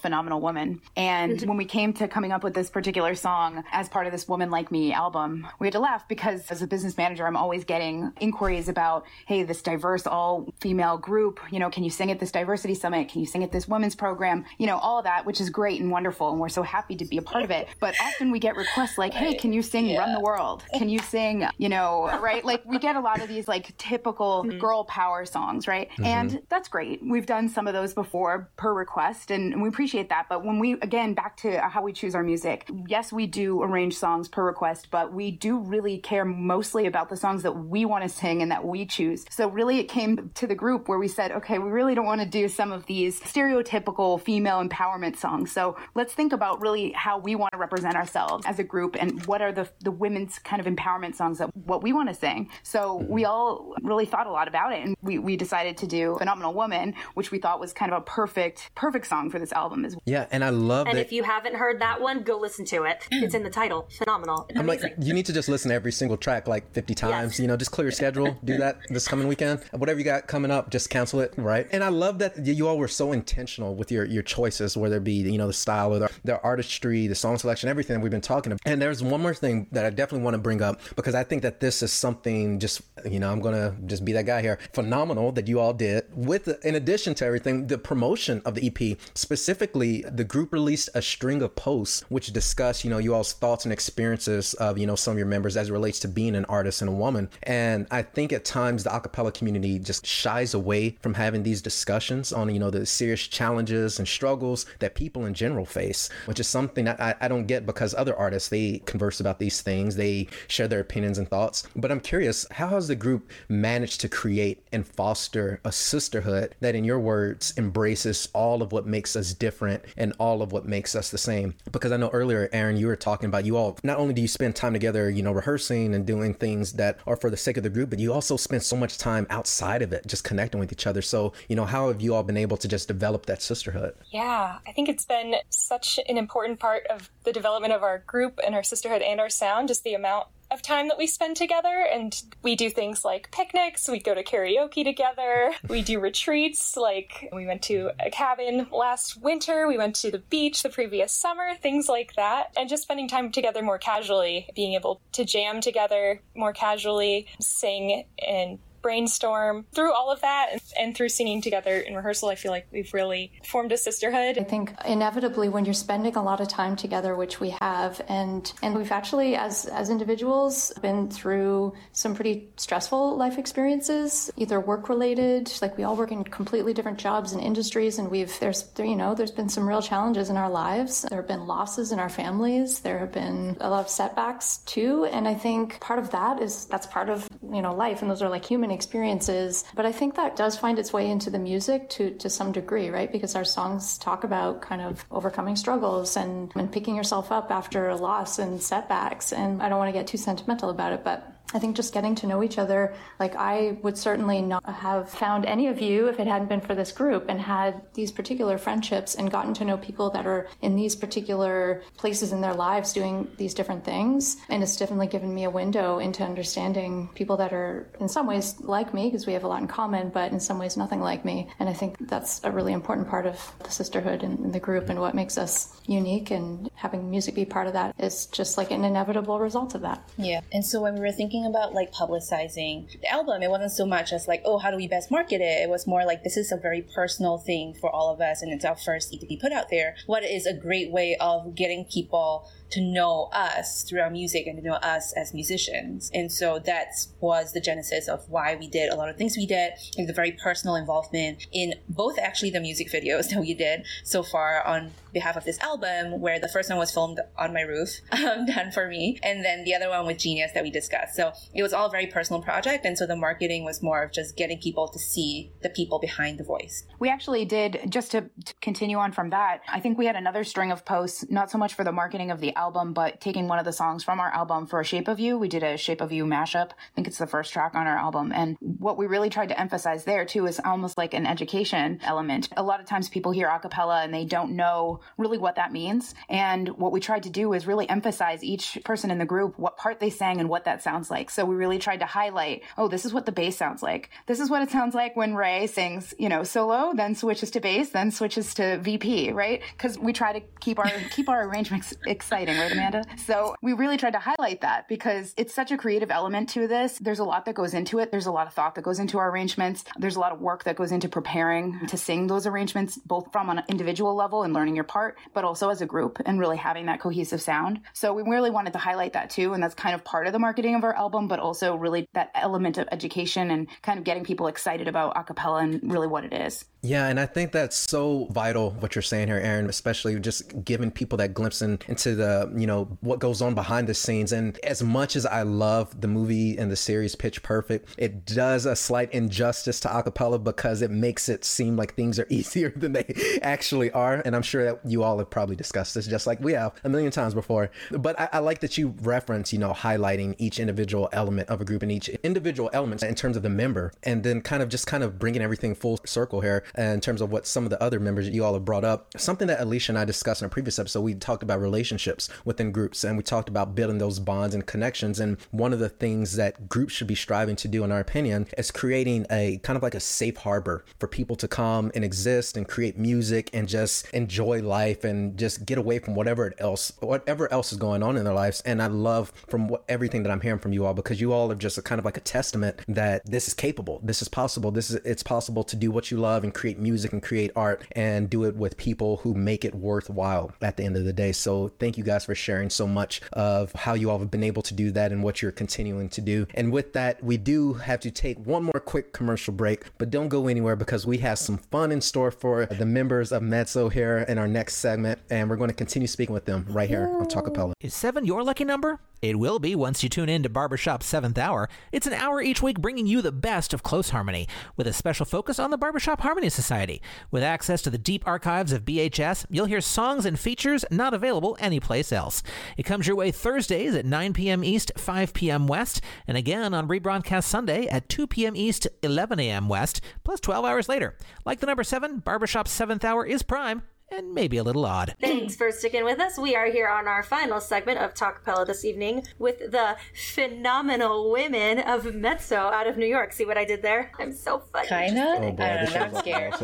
Phenomenal Woman, and And when we came to coming up with this particular song as part of this Woman Like Me album, we had to laugh because as a business manager, I'm always getting inquiries about, hey, this diverse all female group, you know, can you sing at this diversity summit? Can you sing at this women's program? You know, all that, which is great and wonderful. And we're so happy to be a part of it. But often we get requests like, hey, can you sing yeah. Run the World? Can you sing, you know, right? Like we get a lot of these like typical mm-hmm. girl power songs, right? Mm-hmm. And that's great. We've done some of those before per request and we appreciate that. But when we, again, back to how we choose our music, yes, we do arrange songs per request, but we do really care mostly about the songs that we want to sing and that we choose. So really it came to the group where we said, okay, we really don't want to do some of these stereotypical female empowerment songs. So let's think about really how we want to represent ourselves as a group and what are the, the women's kind of empowerment songs that what we want to sing. So mm-hmm. we all really thought a lot about it and we, we decided to do Phenomenal Woman, which we thought was kind of a perfect, perfect song for this album as well. Yeah, and I love And that- if you haven't heard that one, go listen to it. It's in the title. Phenomenal. I'm like, you need to just listen to every single track like 50 times. Yes. You know, just clear your schedule. Do that this coming weekend. Whatever you got coming up, just cancel it, right? And I love that you all were so intentional with your your choices, whether it be you know the style or the, the artistry, the song selection, everything that we've been talking about. And there's one more thing that I definitely want to bring up because I think that this is something just you know I'm gonna just be that guy here. Phenomenal that you all did with in addition to everything, the promotion of the EP specifically, the group released a string of posts which discuss you know you all's thoughts and experiences of you know some of your members as it relates to being an artist and a woman. And I think at times the acapella community just shies away from having these discussions on you know the serious challenges and struggles that people in general face, which is something that I, I don't get because other artists they converse about these things, they share their opinions and thoughts. But I'm curious, how has the group managed to create and foster a sisterhood that, in your words, embraces all of what makes us different and all of what makes us the same? Because I know earlier, Erin, you were talking about you all not only do you spend time together, you know, rehearsing and doing things that are for the sake of the group, but you also spend so much time outside of it, just connecting with each other. So, you know, how have you all been able to just develop that sisterhood? Yeah, I think it's been such an important part of the development of our group and our sisterhood and our sound, just the amount of time that we spend together and we do things like picnics we go to karaoke together we do retreats like we went to a cabin last winter we went to the beach the previous summer things like that and just spending time together more casually being able to jam together more casually sing and brainstorm through all of that and, through singing together in rehearsal i feel like we've really formed a sisterhood. I think inevitably when you're spending a lot of time together which we have and and we've actually as as individuals been through some pretty stressful life experiences either work related like we all work in completely different jobs and industries and we've there's you know there's been some real challenges in our lives. There have been losses in our families. There have been a lot of setbacks too and i think part of that is that's part of you know life and those are like human experiences. But I think that does find its way into the music to, to some degree, right? Because our songs talk about kind of overcoming struggles and, and picking yourself up after a loss and setbacks. And I don't want to get too sentimental about it, but I think just getting to know each other, like I would certainly not have found any of you if it hadn't been for this group and had these particular friendships and gotten to know people that are in these particular places in their lives doing these different things. And it's definitely given me a window into understanding people that are in some ways like me because we have a lot in common, but in some ways nothing like me. And I think that's a really important part of the sisterhood and the group and what makes us unique. And having music be part of that is just like an inevitable result of that. Yeah. And so when we were thinking about like publicizing the album, it wasn't so much as like, oh, how do we best market it? It was more like this is a very personal thing for all of us and it's our first EP to be put out there. What is a great way of getting people to know us through our music and to know us as musicians. And so that was the genesis of why we did a lot of things we did and the very personal involvement in both actually the music videos that we did so far on behalf of this album, where the first one was filmed on my roof, um, done for me, and then the other one with Genius that we discussed. So it was all a very personal project. And so the marketing was more of just getting people to see the people behind the voice. We actually did, just to, to continue on from that, I think we had another string of posts, not so much for the marketing of the album, but taking one of the songs from our album for a Shape of You. We did a Shape of You mashup. I think it's the first track on our album. And what we really tried to emphasize there too is almost like an education element. A lot of times people hear a cappella and they don't know really what that means. And what we tried to do is really emphasize each person in the group, what part they sang and what that sounds like like. So we really tried to highlight, oh, this is what the bass sounds like. This is what it sounds like when Ray sings, you know, solo, then switches to bass, then switches to VP, right? Because we try to keep our keep our arrangements exciting, right, Amanda? So we really tried to highlight that because it's such a creative element to this. There's a lot that goes into it. There's a lot of thought that goes into our arrangements. There's a lot of work that goes into preparing to sing those arrangements, both from an individual level and learning your part, but also as a group and really having that cohesive sound. So we really wanted to highlight that too. And that's kind of part of the marketing of our album, but also really that element of education and kind of getting people excited about acapella and really what it is. Yeah, and I think that's so vital what you're saying here, Erin, especially just giving people that glimpse in, into the, you know, what goes on behind the scenes. And as much as I love the movie and the series Pitch Perfect, it does a slight injustice to acapella because it makes it seem like things are easier than they actually are. And I'm sure that you all have probably discussed this just like we have a million times before. But I, I like that you reference, you know, highlighting each individual element of a group and each individual element in terms of the member, and then kind of just kind of bringing everything full circle here Uh, in terms of what some of the other members you all have brought up. Something that Alicia and I discussed in a previous episode, we talked about relationships within groups and we talked about building those bonds and connections. And one of the things that groups should be striving to do, in our opinion, is creating a kind of like a safe harbor for people to come and exist and create music and just enjoy life and just get away from whatever else, whatever else is going on in their lives. And I love from what, everything that I'm hearing from you all because you all are just a kind of like a testament that this is capable, this is possible, this is it's possible to do what you love and create music and create art and do it with people who make it worthwhile at the end of the day. So thank you guys for sharing so much of how you all have been able to do that and what you're continuing to do. And with that, we do have to take one more quick commercial break, but don't go anywhere because we have some fun in store for the members of Mezzo here in our next segment, and we're going to continue speaking with them right here on Talkapella. Is seven your lucky number? It will be once you tune in to Barbershop's 7th Hour. It's an hour each week bringing you the best of close harmony, with a special focus on the Barbershop Harmony Society. With access to the deep archives of BHS, you'll hear songs and features not available anyplace else. It comes your way Thursdays at 9 p.m. East, 5 p.m. West, and again on rebroadcast Sunday at 2 p.m. East, 11 a.m. West, plus 12 hours later. Like the number 7, Barbershop's 7th Hour is prime and maybe a little odd. Thanks for sticking with us. We are here on our final segment of Talkapella this evening with the phenomenal women of Mezzo out of New York. See what I did there? I'm so funny. Kinda? Oh boy, I this don't know, is I'm scared.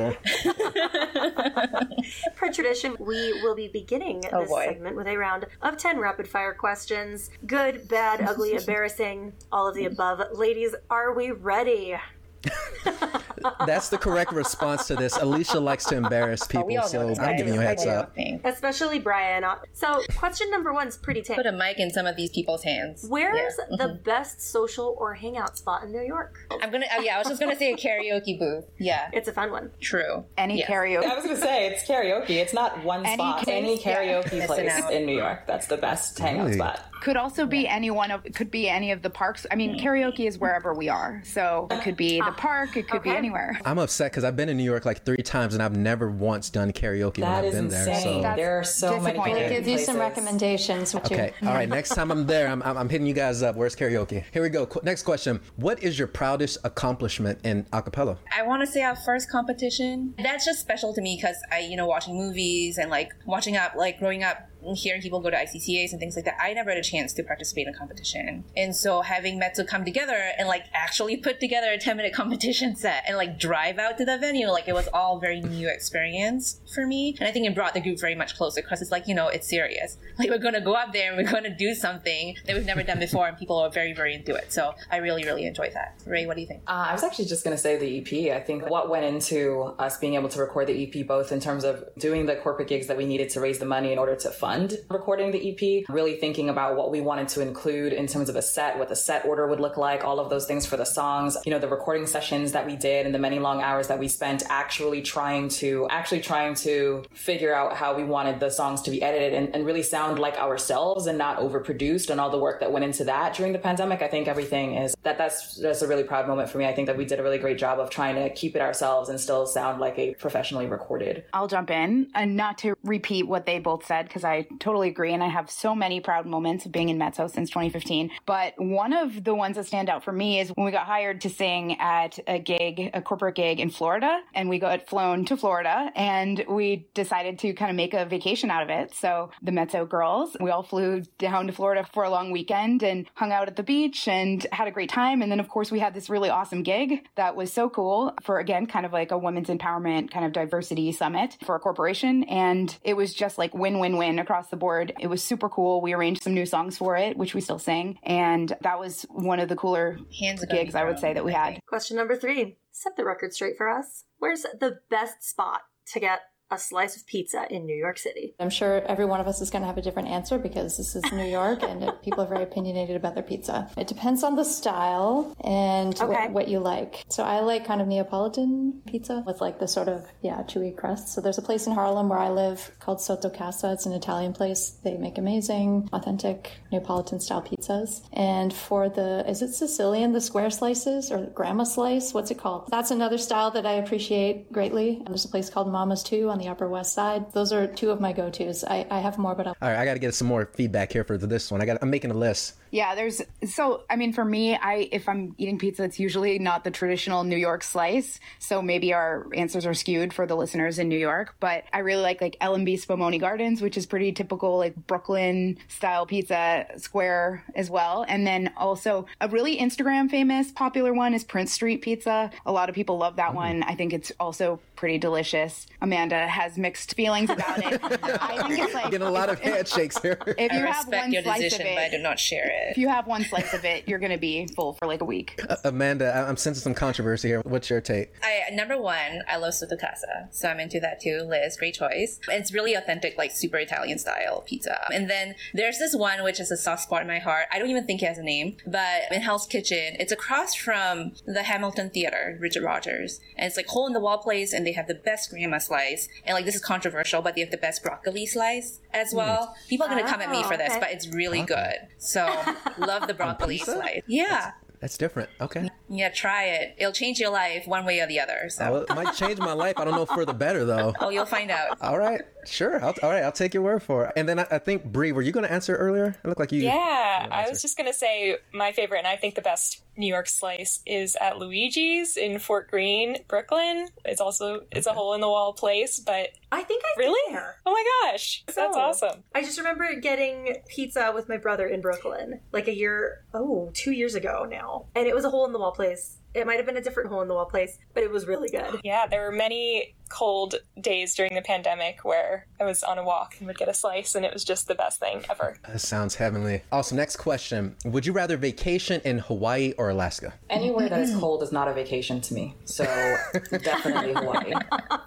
Per tradition, we will be beginning Oh, this boy. segment with a round of 10 rapid fire questions. Good, bad, ugly, embarrassing, all of the above. Ladies, are we ready? That's the correct response to this. Alicia likes to embarrass Oh, we people, all so I'm guys. giving you a heads do. up. Especially Brian. So, question number one is pretty tame. Put a mic in some of these people's hands. Where's Yeah. the mm-hmm. best social or hangout spot in New York? I'm gonna. Oh, yeah, I was just gonna say a karaoke booth. Yeah, It's a fun one. true. Any Yes. karaoke. I was gonna say it's karaoke. It's not one Any spot. case, Any karaoke Missing place in New York. That's the best hangout Really? spot. Could also be any one of could be any of the parks. I mean, mm. karaoke is wherever we are. So it could be the ah. park, it could be anywhere. I'm upset because I've been in New York like three times and I've never once done karaoke when I've is been insane. there. So. That's there are so many disappointing. karaoke We'll give you some places. recommendations. Which Okay. All right. Next time I'm there, I'm, I'm, I'm hitting you guys up. Where's karaoke? Here we go. Qu- Next question. What is your proudest accomplishment in acapella? I want to say our first competition. That's just special to me because I, you know, watching movies and like watching up, like growing up, and hearing people go to ICCAs and things like that. I never had a chance to participate in a competition, and so having Mezzo come together and like actually put together a ten minute competition set and like drive out to the venue, like it was all very new experience for me. And I think it brought the group very much closer because it's like you know it's serious. Like we're gonna go up there and we're gonna do something that we've never done before, and people are very very into it. So I really really enjoyed that. Ray, what do you think? Uh, I was actually just going to say the EP. I think what went into us being able to record the EP, both in terms of doing the corporate gigs that we needed to raise the money in order to fund recording the EP, really thinking about what we wanted to include in terms of a set, what the set order would look like, all of those things for the songs, you know, the recording sessions that we did and the many long hours that we spent actually trying to, actually trying to figure out how we wanted the songs to be edited and, and really sound like ourselves and not overproduced and all the work that went into that during the pandemic. I think everything is that that's that's a really proud moment for me. I think that we did a really great job of trying to keep it ourselves and still sound like a professionally recorded. I'll jump in and not to repeat what they both said because I totally agree. And I have so many proud moments of being in Mezzo since 2015. But one of the ones that stand out for me is when we got hired to sing at a gig a corporate gig in Florida and we got flown to Florida and we decided to kind of make a vacation out of it. So the Mezzo girls, we all flew down to Florida for a long weekend and hung out at the beach and had a great time. And then, of course, we had this really awesome gig that was so cool for, again, kind of like a women's empowerment kind of diversity summit for a corporation. And it was just like win, win, win across the board. It was super cool. We arranged some new songs for it, which we still sing. And that was one of the cooler Hands are gigs I would say that we had. Question number three. Set the record straight for us. Where's the best spot to get a slice of pizza in New York City? I'm sure every one of us is going to have a different answer because this is New York and people are very opinionated about their pizza. It depends on the style and Okay. what, what you like. So I like kind of Neapolitan pizza with like the sort of, yeah, chewy crust. So there's a place in Harlem where I live called Sotto Casa. It's an Italian place. They make amazing, authentic Neapolitan style pizzas. And for the, is it Sicilian, the square slices or grandma slice? What's it called? That's another style that I appreciate greatly. And there's a place called Mama's Too on the Upper West Side. Those are two of my go-tos. I, I have more, but I'll All right, I got to get some more feedback here for this one. I got. I'm making a list. Yeah, there's so I mean for me, I if I'm eating pizza, it's usually not the traditional New York slice. So maybe our answers are skewed for the listeners in New York, but I really like like L&B Spumoni Gardens, which is pretty typical like Brooklyn style pizza square as well. And then also a really Instagram famous popular one is Prince Street Pizza. A lot of people love that mm. one. I think it's also pretty delicious. Amanda has mixed feelings about it. I think it's like Getting a lot of handshakes here. if you I have respect one your slice decision, of but I do not share if it. you have one slice of it, you're going to be full for like a week. Amanda, I- I'm sensing some controversy here. What's your take? I number one, I love Sotto Casa, so I'm into that too. Liz, great choice. It's really authentic, like super Italian style pizza. And then there's this one which is a soft spot in my heart. I don't even think it has a name, but in Hell's Kitchen, it's across from the Hamilton Theater, Richard Rodgers, and it's like hole in the wall place, and they have the best grandma slice. And like this is controversial, but they have the best broccoli slice as hmm. well. People are gonna come at me for this, oh, okay. but it's really good. So love the broccoli slice. Yeah. That's different. Okay. Yeah, try it. It'll change your life one way or the other. So, Well, it might change my life. I don't know for the better though. oh, you'll find out. All right, sure. I'll, all right, I'll take your word for it. And then I, I think Bree, were you going to answer earlier? It looked like you. Yeah, I was just gonna say my favorite, and I think the best New York slice is at Luigi's in Fort Greene, Brooklyn. It's also it's a hole in the wall place, but I think I've really, been there. oh my gosh, that's awesome. I just remember getting pizza with my brother in Brooklyn, like a year, oh, two years ago now. And it was a hole in the wall place. It might have been a different hole in the wall place, but it was really good. Yeah, there were many cold days during the pandemic where I was on a walk and would get a slice, and it was just the best thing ever. That sounds heavenly. Also, next question: Would you rather vacation in Hawaii or Alaska? Anywhere that is cold is not a vacation to me. So definitely Hawaii.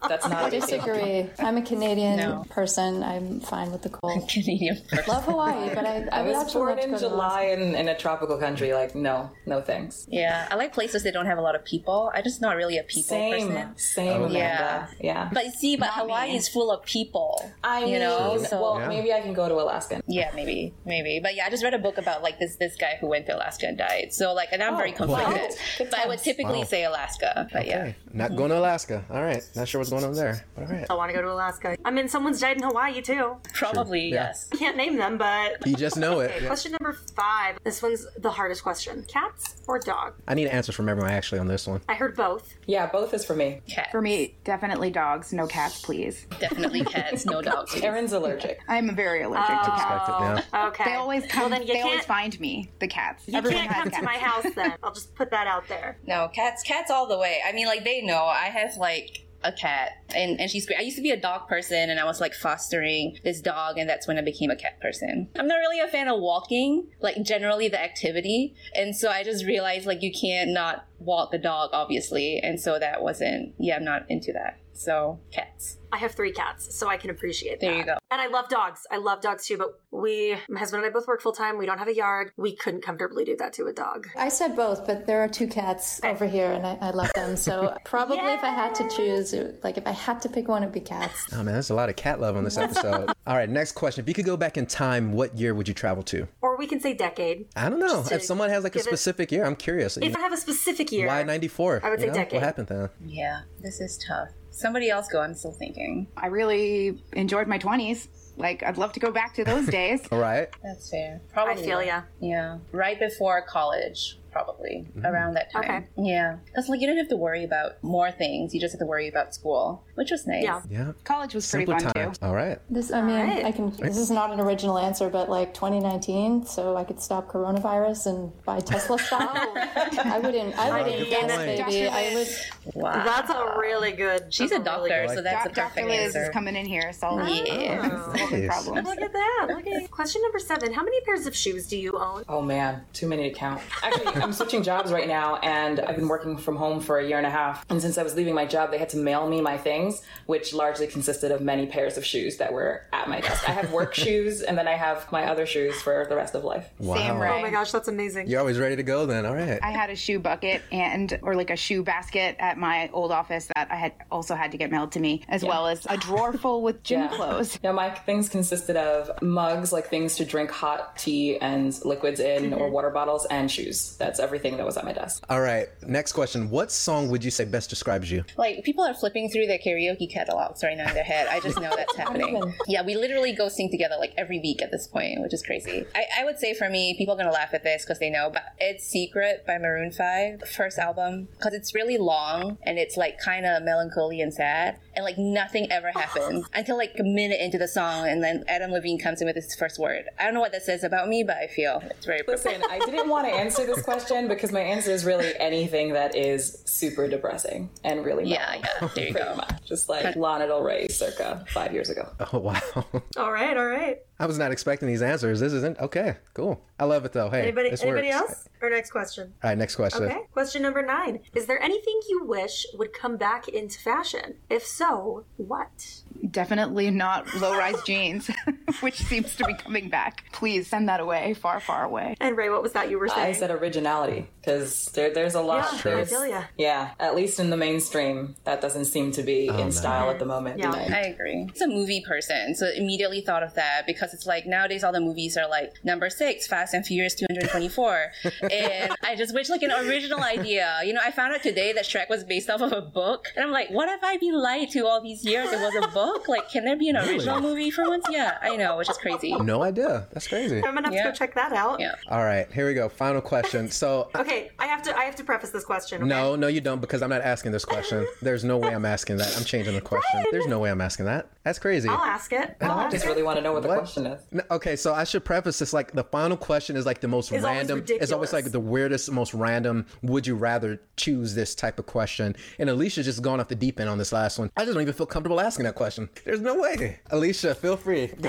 That's not a vacation. disagree. I'm a Canadian No. person. I'm fine with the cold. Canadian person. Love Hawaii, but I, I, I was born in July in, in a tropical country. Like, no, no thanks. Yeah, I like places that don't have a lot of people. I'm just not really a people Same, person. same, oh, Amanda. Yeah. Yeah. But see, but Hawaii is full of people. I you mean, know, so well, Yeah. maybe I can go to Alaska. yeah, maybe, maybe. But yeah, I just read a book about like this this guy who went to Alaska and died. So like, and I'm very Oh, wow. conflicted. Good But I would typically Wow. say Alaska. But yeah, not going to Alaska. All right, not sure what's going on there. But All right, I want to go to Alaska. I mean, someone's died in Hawaii too. probably Yeah. yes. I can't name them, but. you just know it. Okay, Yeah. question number five. This one's the hardest question. Cats or dog? I need answers from everyone actually on this one. I heard both. Yeah, both is for me. Cat. For me, definitely dogs, no cats, please. definitely cats, no dogs. Erin's allergic. I'm very allergic to oh. cats. Expected, yeah. Okay. They always come. Well, then you they always can't. find me. The cats. You Everyone can't has come to my house then. I'll just put that out there. No, cats, cats all the way. I mean, like they know. I have like a cat, and and she's great. I used to be a dog person, and I was like fostering this dog, and that's when I became a cat person. I'm not really a fan of walking, like generally the activity, and so I just realized like you can't not walk the dog, obviously, and so that wasn't. Yeah, I'm not into that. So cats. I have three cats, so I can appreciate There that. you go. And I love dogs. I love dogs too, but we, my husband and I both work full time. We don't have a yard. We couldn't comfortably do that to a dog. I said both, but there are two cats over here, and I, I love them. So probably if I had to choose, it- like if I had to pick one, it'd be cats. Oh man, there's a lot of cat love on this episode. All right, next question: If you could go back in time, what year would you travel to? Or we can say decade. I don't know. If someone has like a give it- specific year, I'm curious. If I have a specific year, Why '94? I would say decade. What happened then? Yeah, this is tough. Somebody else go. I'm still thinking. I really enjoyed my 20s. Like, I'd love to go back to those days. All right. That's fair. Probably. I feel ya. Yeah, right before college. probably mm. around that time. Okay. Yeah, because like you don't have to worry about more things; you just have to worry about school, which was nice. Yeah. Yeah. College was pretty Simpler fun times. too. All right. This, I mean, right. I can. This is not an original answer, but like 2019, so I could stop coronavirus and buy Tesla stock. Oh. I wouldn't. I wouldn't good guess, point. baby. I would. Wow. That's a really good. She's a really doctor, good- so that's a Dr. perfect Liz answer. is coming in here, solving, Yeah. solving Nice. problems. Look at that. Look at question number seven. How many pairs of shoes do you own? Oh man, too many to count. Actually, I'm switching jobs right now, and I've been working from home for a year and a half. And since I was leaving my job, they had to mail me my things, which largely consisted of many pairs of shoes that were at my desk. I have work shoes, and then I have my other shoes for the rest of life. Same, Wow. right? Oh my gosh, that's amazing. You're always ready to go then. All right. I had a shoe bucket and or like a shoe basket at my old office that I had also had to get mailed to me, as well as a drawer full with gym Yeah. clothes. Now, my things consisted of mugs, like things to drink hot tea and liquids in, or mm-hmm. water bottles, and shoes. That's everything that was at my desk. All right. Next question. What song would you say best describes you? Like people are flipping through their karaoke catalogs right now in their head. I just know that's happening. Yeah, we literally go sing together like every week at this point, which is crazy. I, I would say for me, people are gonna laugh at this because they know, but it's "Secret" by Maroon Five, the first album, because it's really long and it's like kind of melancholy and sad, and like nothing ever happens until like a minute into the song, and then Adam Levine comes in with his first word. I don't know what that says about me, but I feel it's very. Listen, I didn't want to answer this question because my answer is really anything that is super depressing and really Yeah, yeah. There you go. much. Just like Lana Del Rey circa five years ago. Oh, wow. All right, all right. I was not expecting these answers. This isn't okay. Cool. I love it though. Hey, Anybody? this Anybody works. else? Or next question. All right, next question. Okay. Question number nine. Is there anything you wish would come back into fashion? If so, what? Definitely not low rise jeans, which seems to be coming back. Please send that away, far, far away. And Ray, what was that you were saying? I said originality because there, there's a lot. Yeah, there's- I feel ya. yeah, at least in the mainstream, that doesn't seem to be oh, in style at the moment. Yeah. I agree. It's a movie person, so immediately thought of that because it's like nowadays all the movies are like number six, Fast and Furious 224, and I just wish like an original idea. You know, I found out today that Shrek was based off of a book, and I'm like, what have I been lied to all these years? It was a book. Like, can there be an original movie for once? Yeah, I know, which is crazy. No idea. That's crazy. I'm gonna have to go check that out. Yeah. All right, here we go. Final question. So, Okay, I have to. I have to preface this question. okay? no, no, you don't, because I'm not asking this question. There's no way I'm asking that. I'm changing the question. There's no way I'm asking that. That's crazy. I'll ask it. I'll I ask just it. really want to know what the What? question is. No, okay, so I should preface this like the final question is like the most It's always random. It's always like the weirdest, most random. Would you rather choose this type of question? And Alicia's just gone off the deep end on this last one. I just don't even feel comfortable asking that question. There's no way. Alicia, feel free. Okay,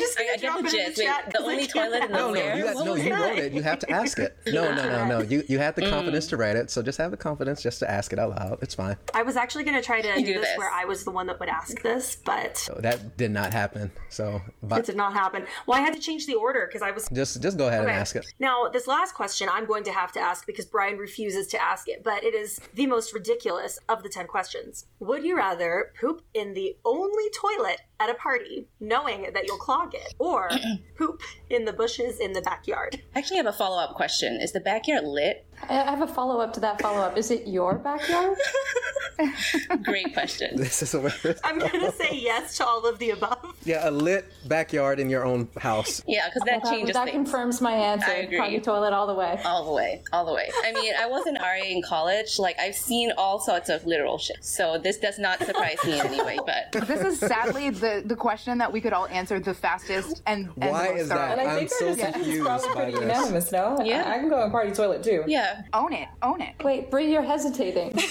just I, gonna I drop get it the in the gist. Wait, chat the 'cause only toilet in the No, no, you got, no, you wrote it. You have to ask it. No, no, no, no. You you have the Mm. confidence to write it, so just have the confidence just to ask it out loud. It's fine. I was actually gonna try to do, do this, this. where I was the one that would ask this, but That did not happen. So, it did not happen. Well, I had to change the order because I was just just go ahead Okay. and ask it. Now, this last question I'm going to have to ask because Brian refuses to ask it, but it is the most ridiculous of the 10 questions. Would you rather poop in the only toilet at a party, knowing that you'll clog it, or poop in the bushes in the backyard? I actually have a follow up question. Is the backyard lit? I I have a follow up to that follow up. Is it your backyard? Great question. This is a, I'm going to say yes to all of the above. yeah, a lit backyard in your own house. Yeah, because that That, changes that things. confirms my answer. I agree. Party toilet all the way. All the way, all the way. I mean, I was an RA in college. Like, I've seen all sorts of literal shit. So this does not surprise me in any way. But This is sadly the, the question that we could all answer the fastest and, and Why the most is that? And I I'm think so that is confused probably by pretty this. unanimous, no? Yeah. I, I can go on party toilet too. yeah, Own it. Own it. Wait, Bree, you're hesitating.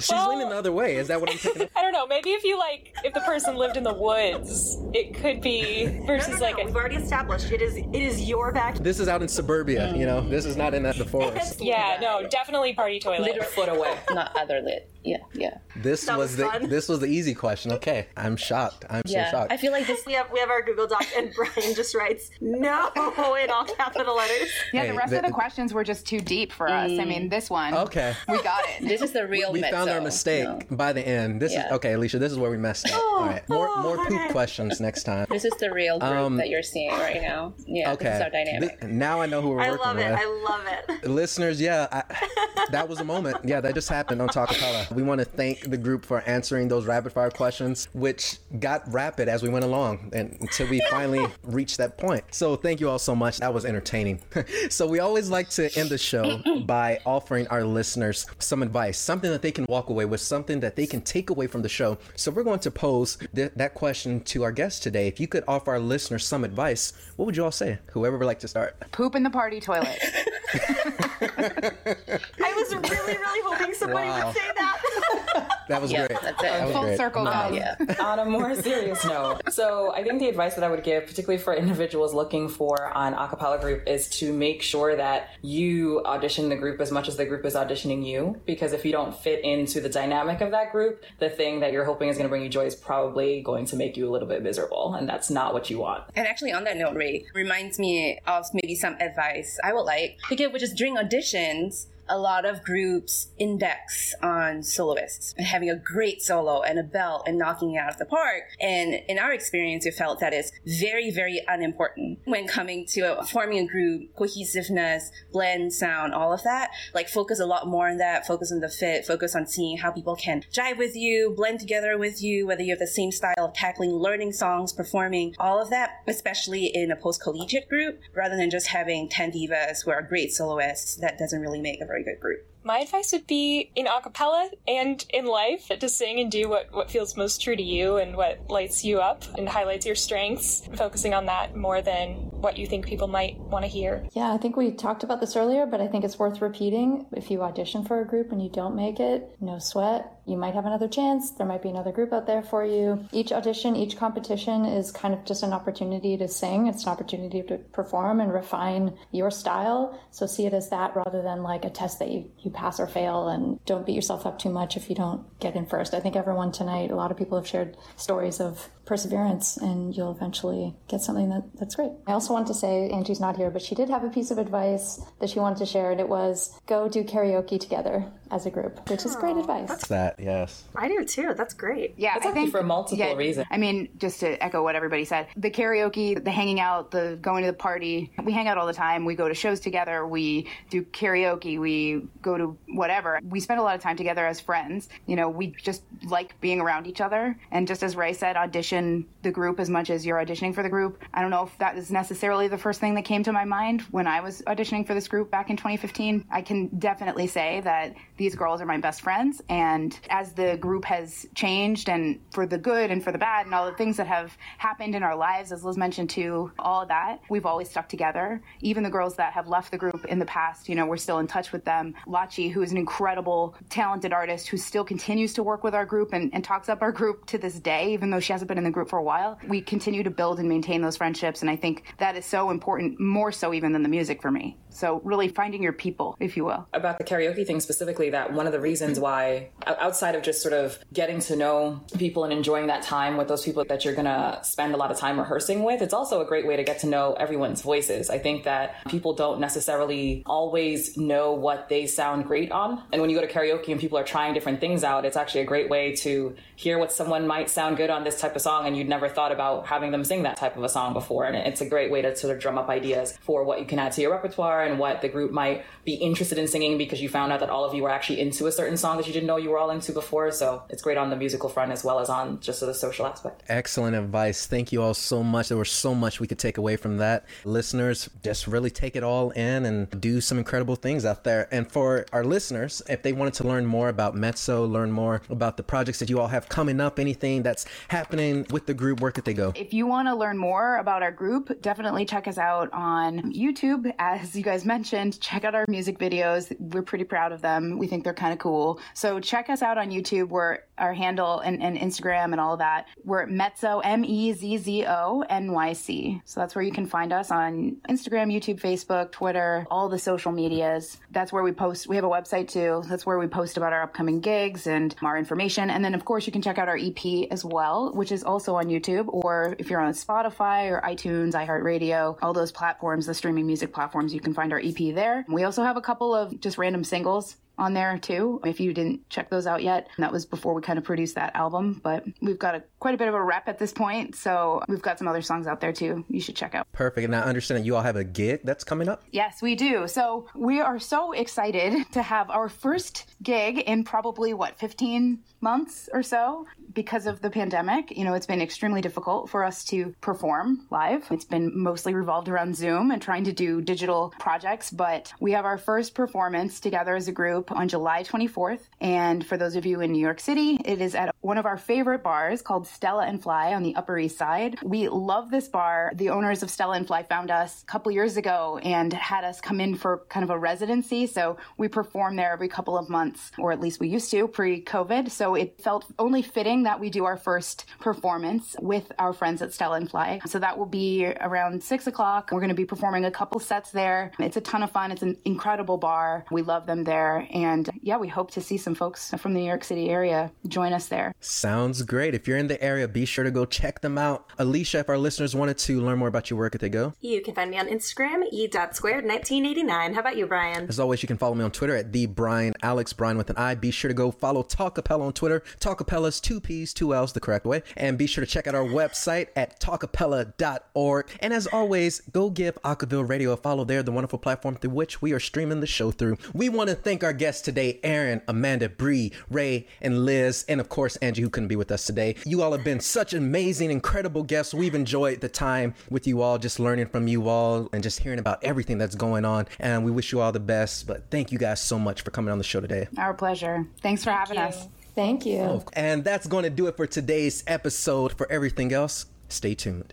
She's leaning the other way. Is that what I'm picking up? I don't know. Maybe if you like, if the person lived in the woods, it could be versus No, no, like no, a we've already established it is it is your backyard. This is out in suburbia, you know. This is not in the forest. yeah, no, definitely party toilet. Liter foot away. not other lit. Yeah, yeah, This That was, was the fun. this was the easy question. Okay, I'm shocked. I'm yeah. so shocked. I feel like this. We have we have our Google Doc, and Brian just writes no in all capital letters. Yeah, Hey, the rest of the- the questions were just too deep for us. I mean, this one, okay. we got it. This is the real. We found our mistake you know. by the end. This is okay, Alicia. This is where we messed up. All right, more more poop okay. questions next time. This is the real group Um, that you're seeing right now. Yeah, this is Okay. our dynamic. Th- now I know who we're with. I working love it. with. I love it. Listeners, yeah, I, that was a moment. Yeah, that just happened on Talkapella. We want to thank the group for answering those rapid fire questions, which got rapid as we went along and until we finally reached that point. So thank you all so much. That was entertaining. so we always like to end the show by offering our listeners some advice, something that they can walk away with, something that they can take away from the show. So we're going to pose th- that question to our guest today. If you could offer our listeners some advice, what would you all say? Whoever would like to start. Poop in the party toilet. I was really, really hoping somebody Wow. would say that. That was Yeah, great. that's it. That was Full great. circle, um, guys. Yeah. on a more serious note, so I think the advice that I would give, particularly for individuals looking for an acapella group, is to make sure that you audition the group as much as the group is auditioning you. Because if you don't fit into the dynamic of that group, the thing that you're hoping is going to bring you joy is probably going to make you a little bit miserable, and that's not what you want. And actually, on that note, Ray reminds me of maybe some advice I would like to give, which is during auditions. A lot of groups index on soloists and having a great solo and a belt and knocking it out of the park. And in our experience, we felt that is very, very unimportant when coming to forming a group, cohesiveness, blend, sound, all of that. Like focus a lot more on that, focus on the fit, focus on seeing how people can jive with you, blend together with you, whether you have the same style of tackling, learning songs, performing, all of that, especially in a post collegiate group, rather than just having 10 divas who are great soloists. That doesn't really make a very good group. My advice would be in a cappella and in life to sing and do what, what feels most true to you and what lights you up and highlights your strengths, focusing on that more than what you think people might want to hear. Yeah, I think we talked about this earlier, but I think it's worth repeating. If you audition for a group and you don't make it, no sweat. You might have another chance. There might be another group out there for you. Each audition, each competition is kind of just an opportunity to sing. It's an opportunity to perform and refine your style. So see it as that rather than like a test that you, you pass or fail. And don't beat yourself up too much if you don't get in first. I think everyone tonight, a lot of people have shared stories of perseverance and you'll eventually get something that, that's great. I also want to say, Angie's not here, but she did have a piece of advice that she wanted to share, and it was go do karaoke together as a group, which is great advice. That's That, yes. I do too. That's great. Yeah, It's I actually think for multiple reasons. I mean, just to echo what everybody said, the karaoke, the hanging out, the going to the party, we hang out all the time. We go to shows together. We do karaoke. We go to whatever. We spend a lot of time together as friends. You know, we just like being around each other. And just as Ray said, audition the group as much as you're auditioning for the group. I don't know if that is necessarily the first thing that came to my mind when I was auditioning for this group back in 2015. I can definitely say that these girls are my best friends. And as the group has changed and for the good and for the bad and all the things that have happened in our lives, as Liz mentioned too, all of that, we've always stuck together. Even the girls that have left the group in the past, you know, we're still in touch with them. Lachi, who is an incredible, talented artist who still continues to work with our group and, and talks up our group to this day, even though she hasn't been in the group for a while. We continue to build and maintain those friendships. And I think that is so important, more so even than the music for me. So really finding your people, if you will. about the karaoke thing specifically that one of the reasons why outside of just sort of getting to know people and enjoying that time with those people that you're gonna spend a lot of time rehearsing with it's also a great way to get to know everyone's voices i think that people don't necessarily always know what they sound great on and when you go to karaoke and people are trying different things out it's actually a great way to hear what someone might sound good on this type of song and you'd never thought about having them sing that type of a song before and it's a great way to sort of drum up ideas for what you can add to your repertoire and what the group might be interested in singing because you found out that all of you were actually into a certain song that you didn't know you were all into before so it's great on the musical front as well as on just the social aspect Excellent advice. Thank you all so much. There was so much we could take away from that. Listeners, just really take it all in and do some incredible things out there. And for our listeners, if they wanted to learn more about Mezzo, learn more about the projects that you all have coming up, anything that's happening with the group, where could they go? If you want to learn more about our group, definitely check us out on YouTube. As you guys mentioned, check out our music videos. We're pretty proud of them. We think they're kind of cool. So check us out on YouTube. We're our handle and, and Instagram and all that. We're at Mezzo, M E Z Z O N Y C. So that's where you can find us on Instagram, YouTube, Facebook, Twitter, all the social medias. That's where we post. We have a website too. That's where we post about our upcoming gigs and our information. And then, of course, you can check out our EP as well, which is also on YouTube. Or if you're on Spotify or iTunes, iHeartRadio, all those platforms, the streaming music platforms, you can find our EP there. We also have a couple of just random singles on there too. If you didn't check those out yet, that was before we kind of produced that album. But we've got a, quite a bit of a rep at this point, so we've got some other songs out there too. You should check out. Perfect. And I understand that you all have a gig that's coming up. Yes, we do. So we are so excited to have our first gig in probably what 15 months or so because of the pandemic. You know, it's been extremely difficult for us to perform live. It's been mostly revolved around Zoom and trying to do digital projects, but we have our first performance together as a group on July 24th. And for those of you in New York City, it is at one of our favorite bars called Stella and Fly on the Upper East Side. We love this bar. The owners of Stella and Fly found us a couple years ago and had us come in for kind of a residency. So we perform there every couple of months, or at least we used to pre COVID. So it felt only fitting that we do our first performance with our friends at Stella and Fly. So that will be around six o'clock. We're going to be performing a couple sets there. It's a ton of fun. It's an incredible bar. We love them there. And yeah, we hope to see some folks from the New York City area join us there. Sounds great. If you're in the area, be sure to go check them out. Alicia, if our listeners wanted to learn more about your work, if they go, You can find me on Instagram, e.squared1989. How about you, Brian? as always, you can follow me on Twitter at the Brian Alex Brian with an I. Be sure to go follow Talkapella on Twitter. Talkapella's two P's, two L's, the correct way. And be sure to check out our website at talkapella.org. And as always, go give Acaville Radio a follow there, the wonderful platform through which we are streaming the show through. We want to thank our guests today, Erin, Amanda, Bree, Ray, and Liz, and of course Angie, who couldn't be with us today. You all have been such amazing, incredible guests. We've enjoyed the time with you all, just learning from you all and just hearing about everything that's going on. And we wish you all the best. But thank you guys so much for coming on the show today. Our pleasure. Thanks for having you. us. Thank you. And that's going to do it for today's episode. For everything else, stay tuned.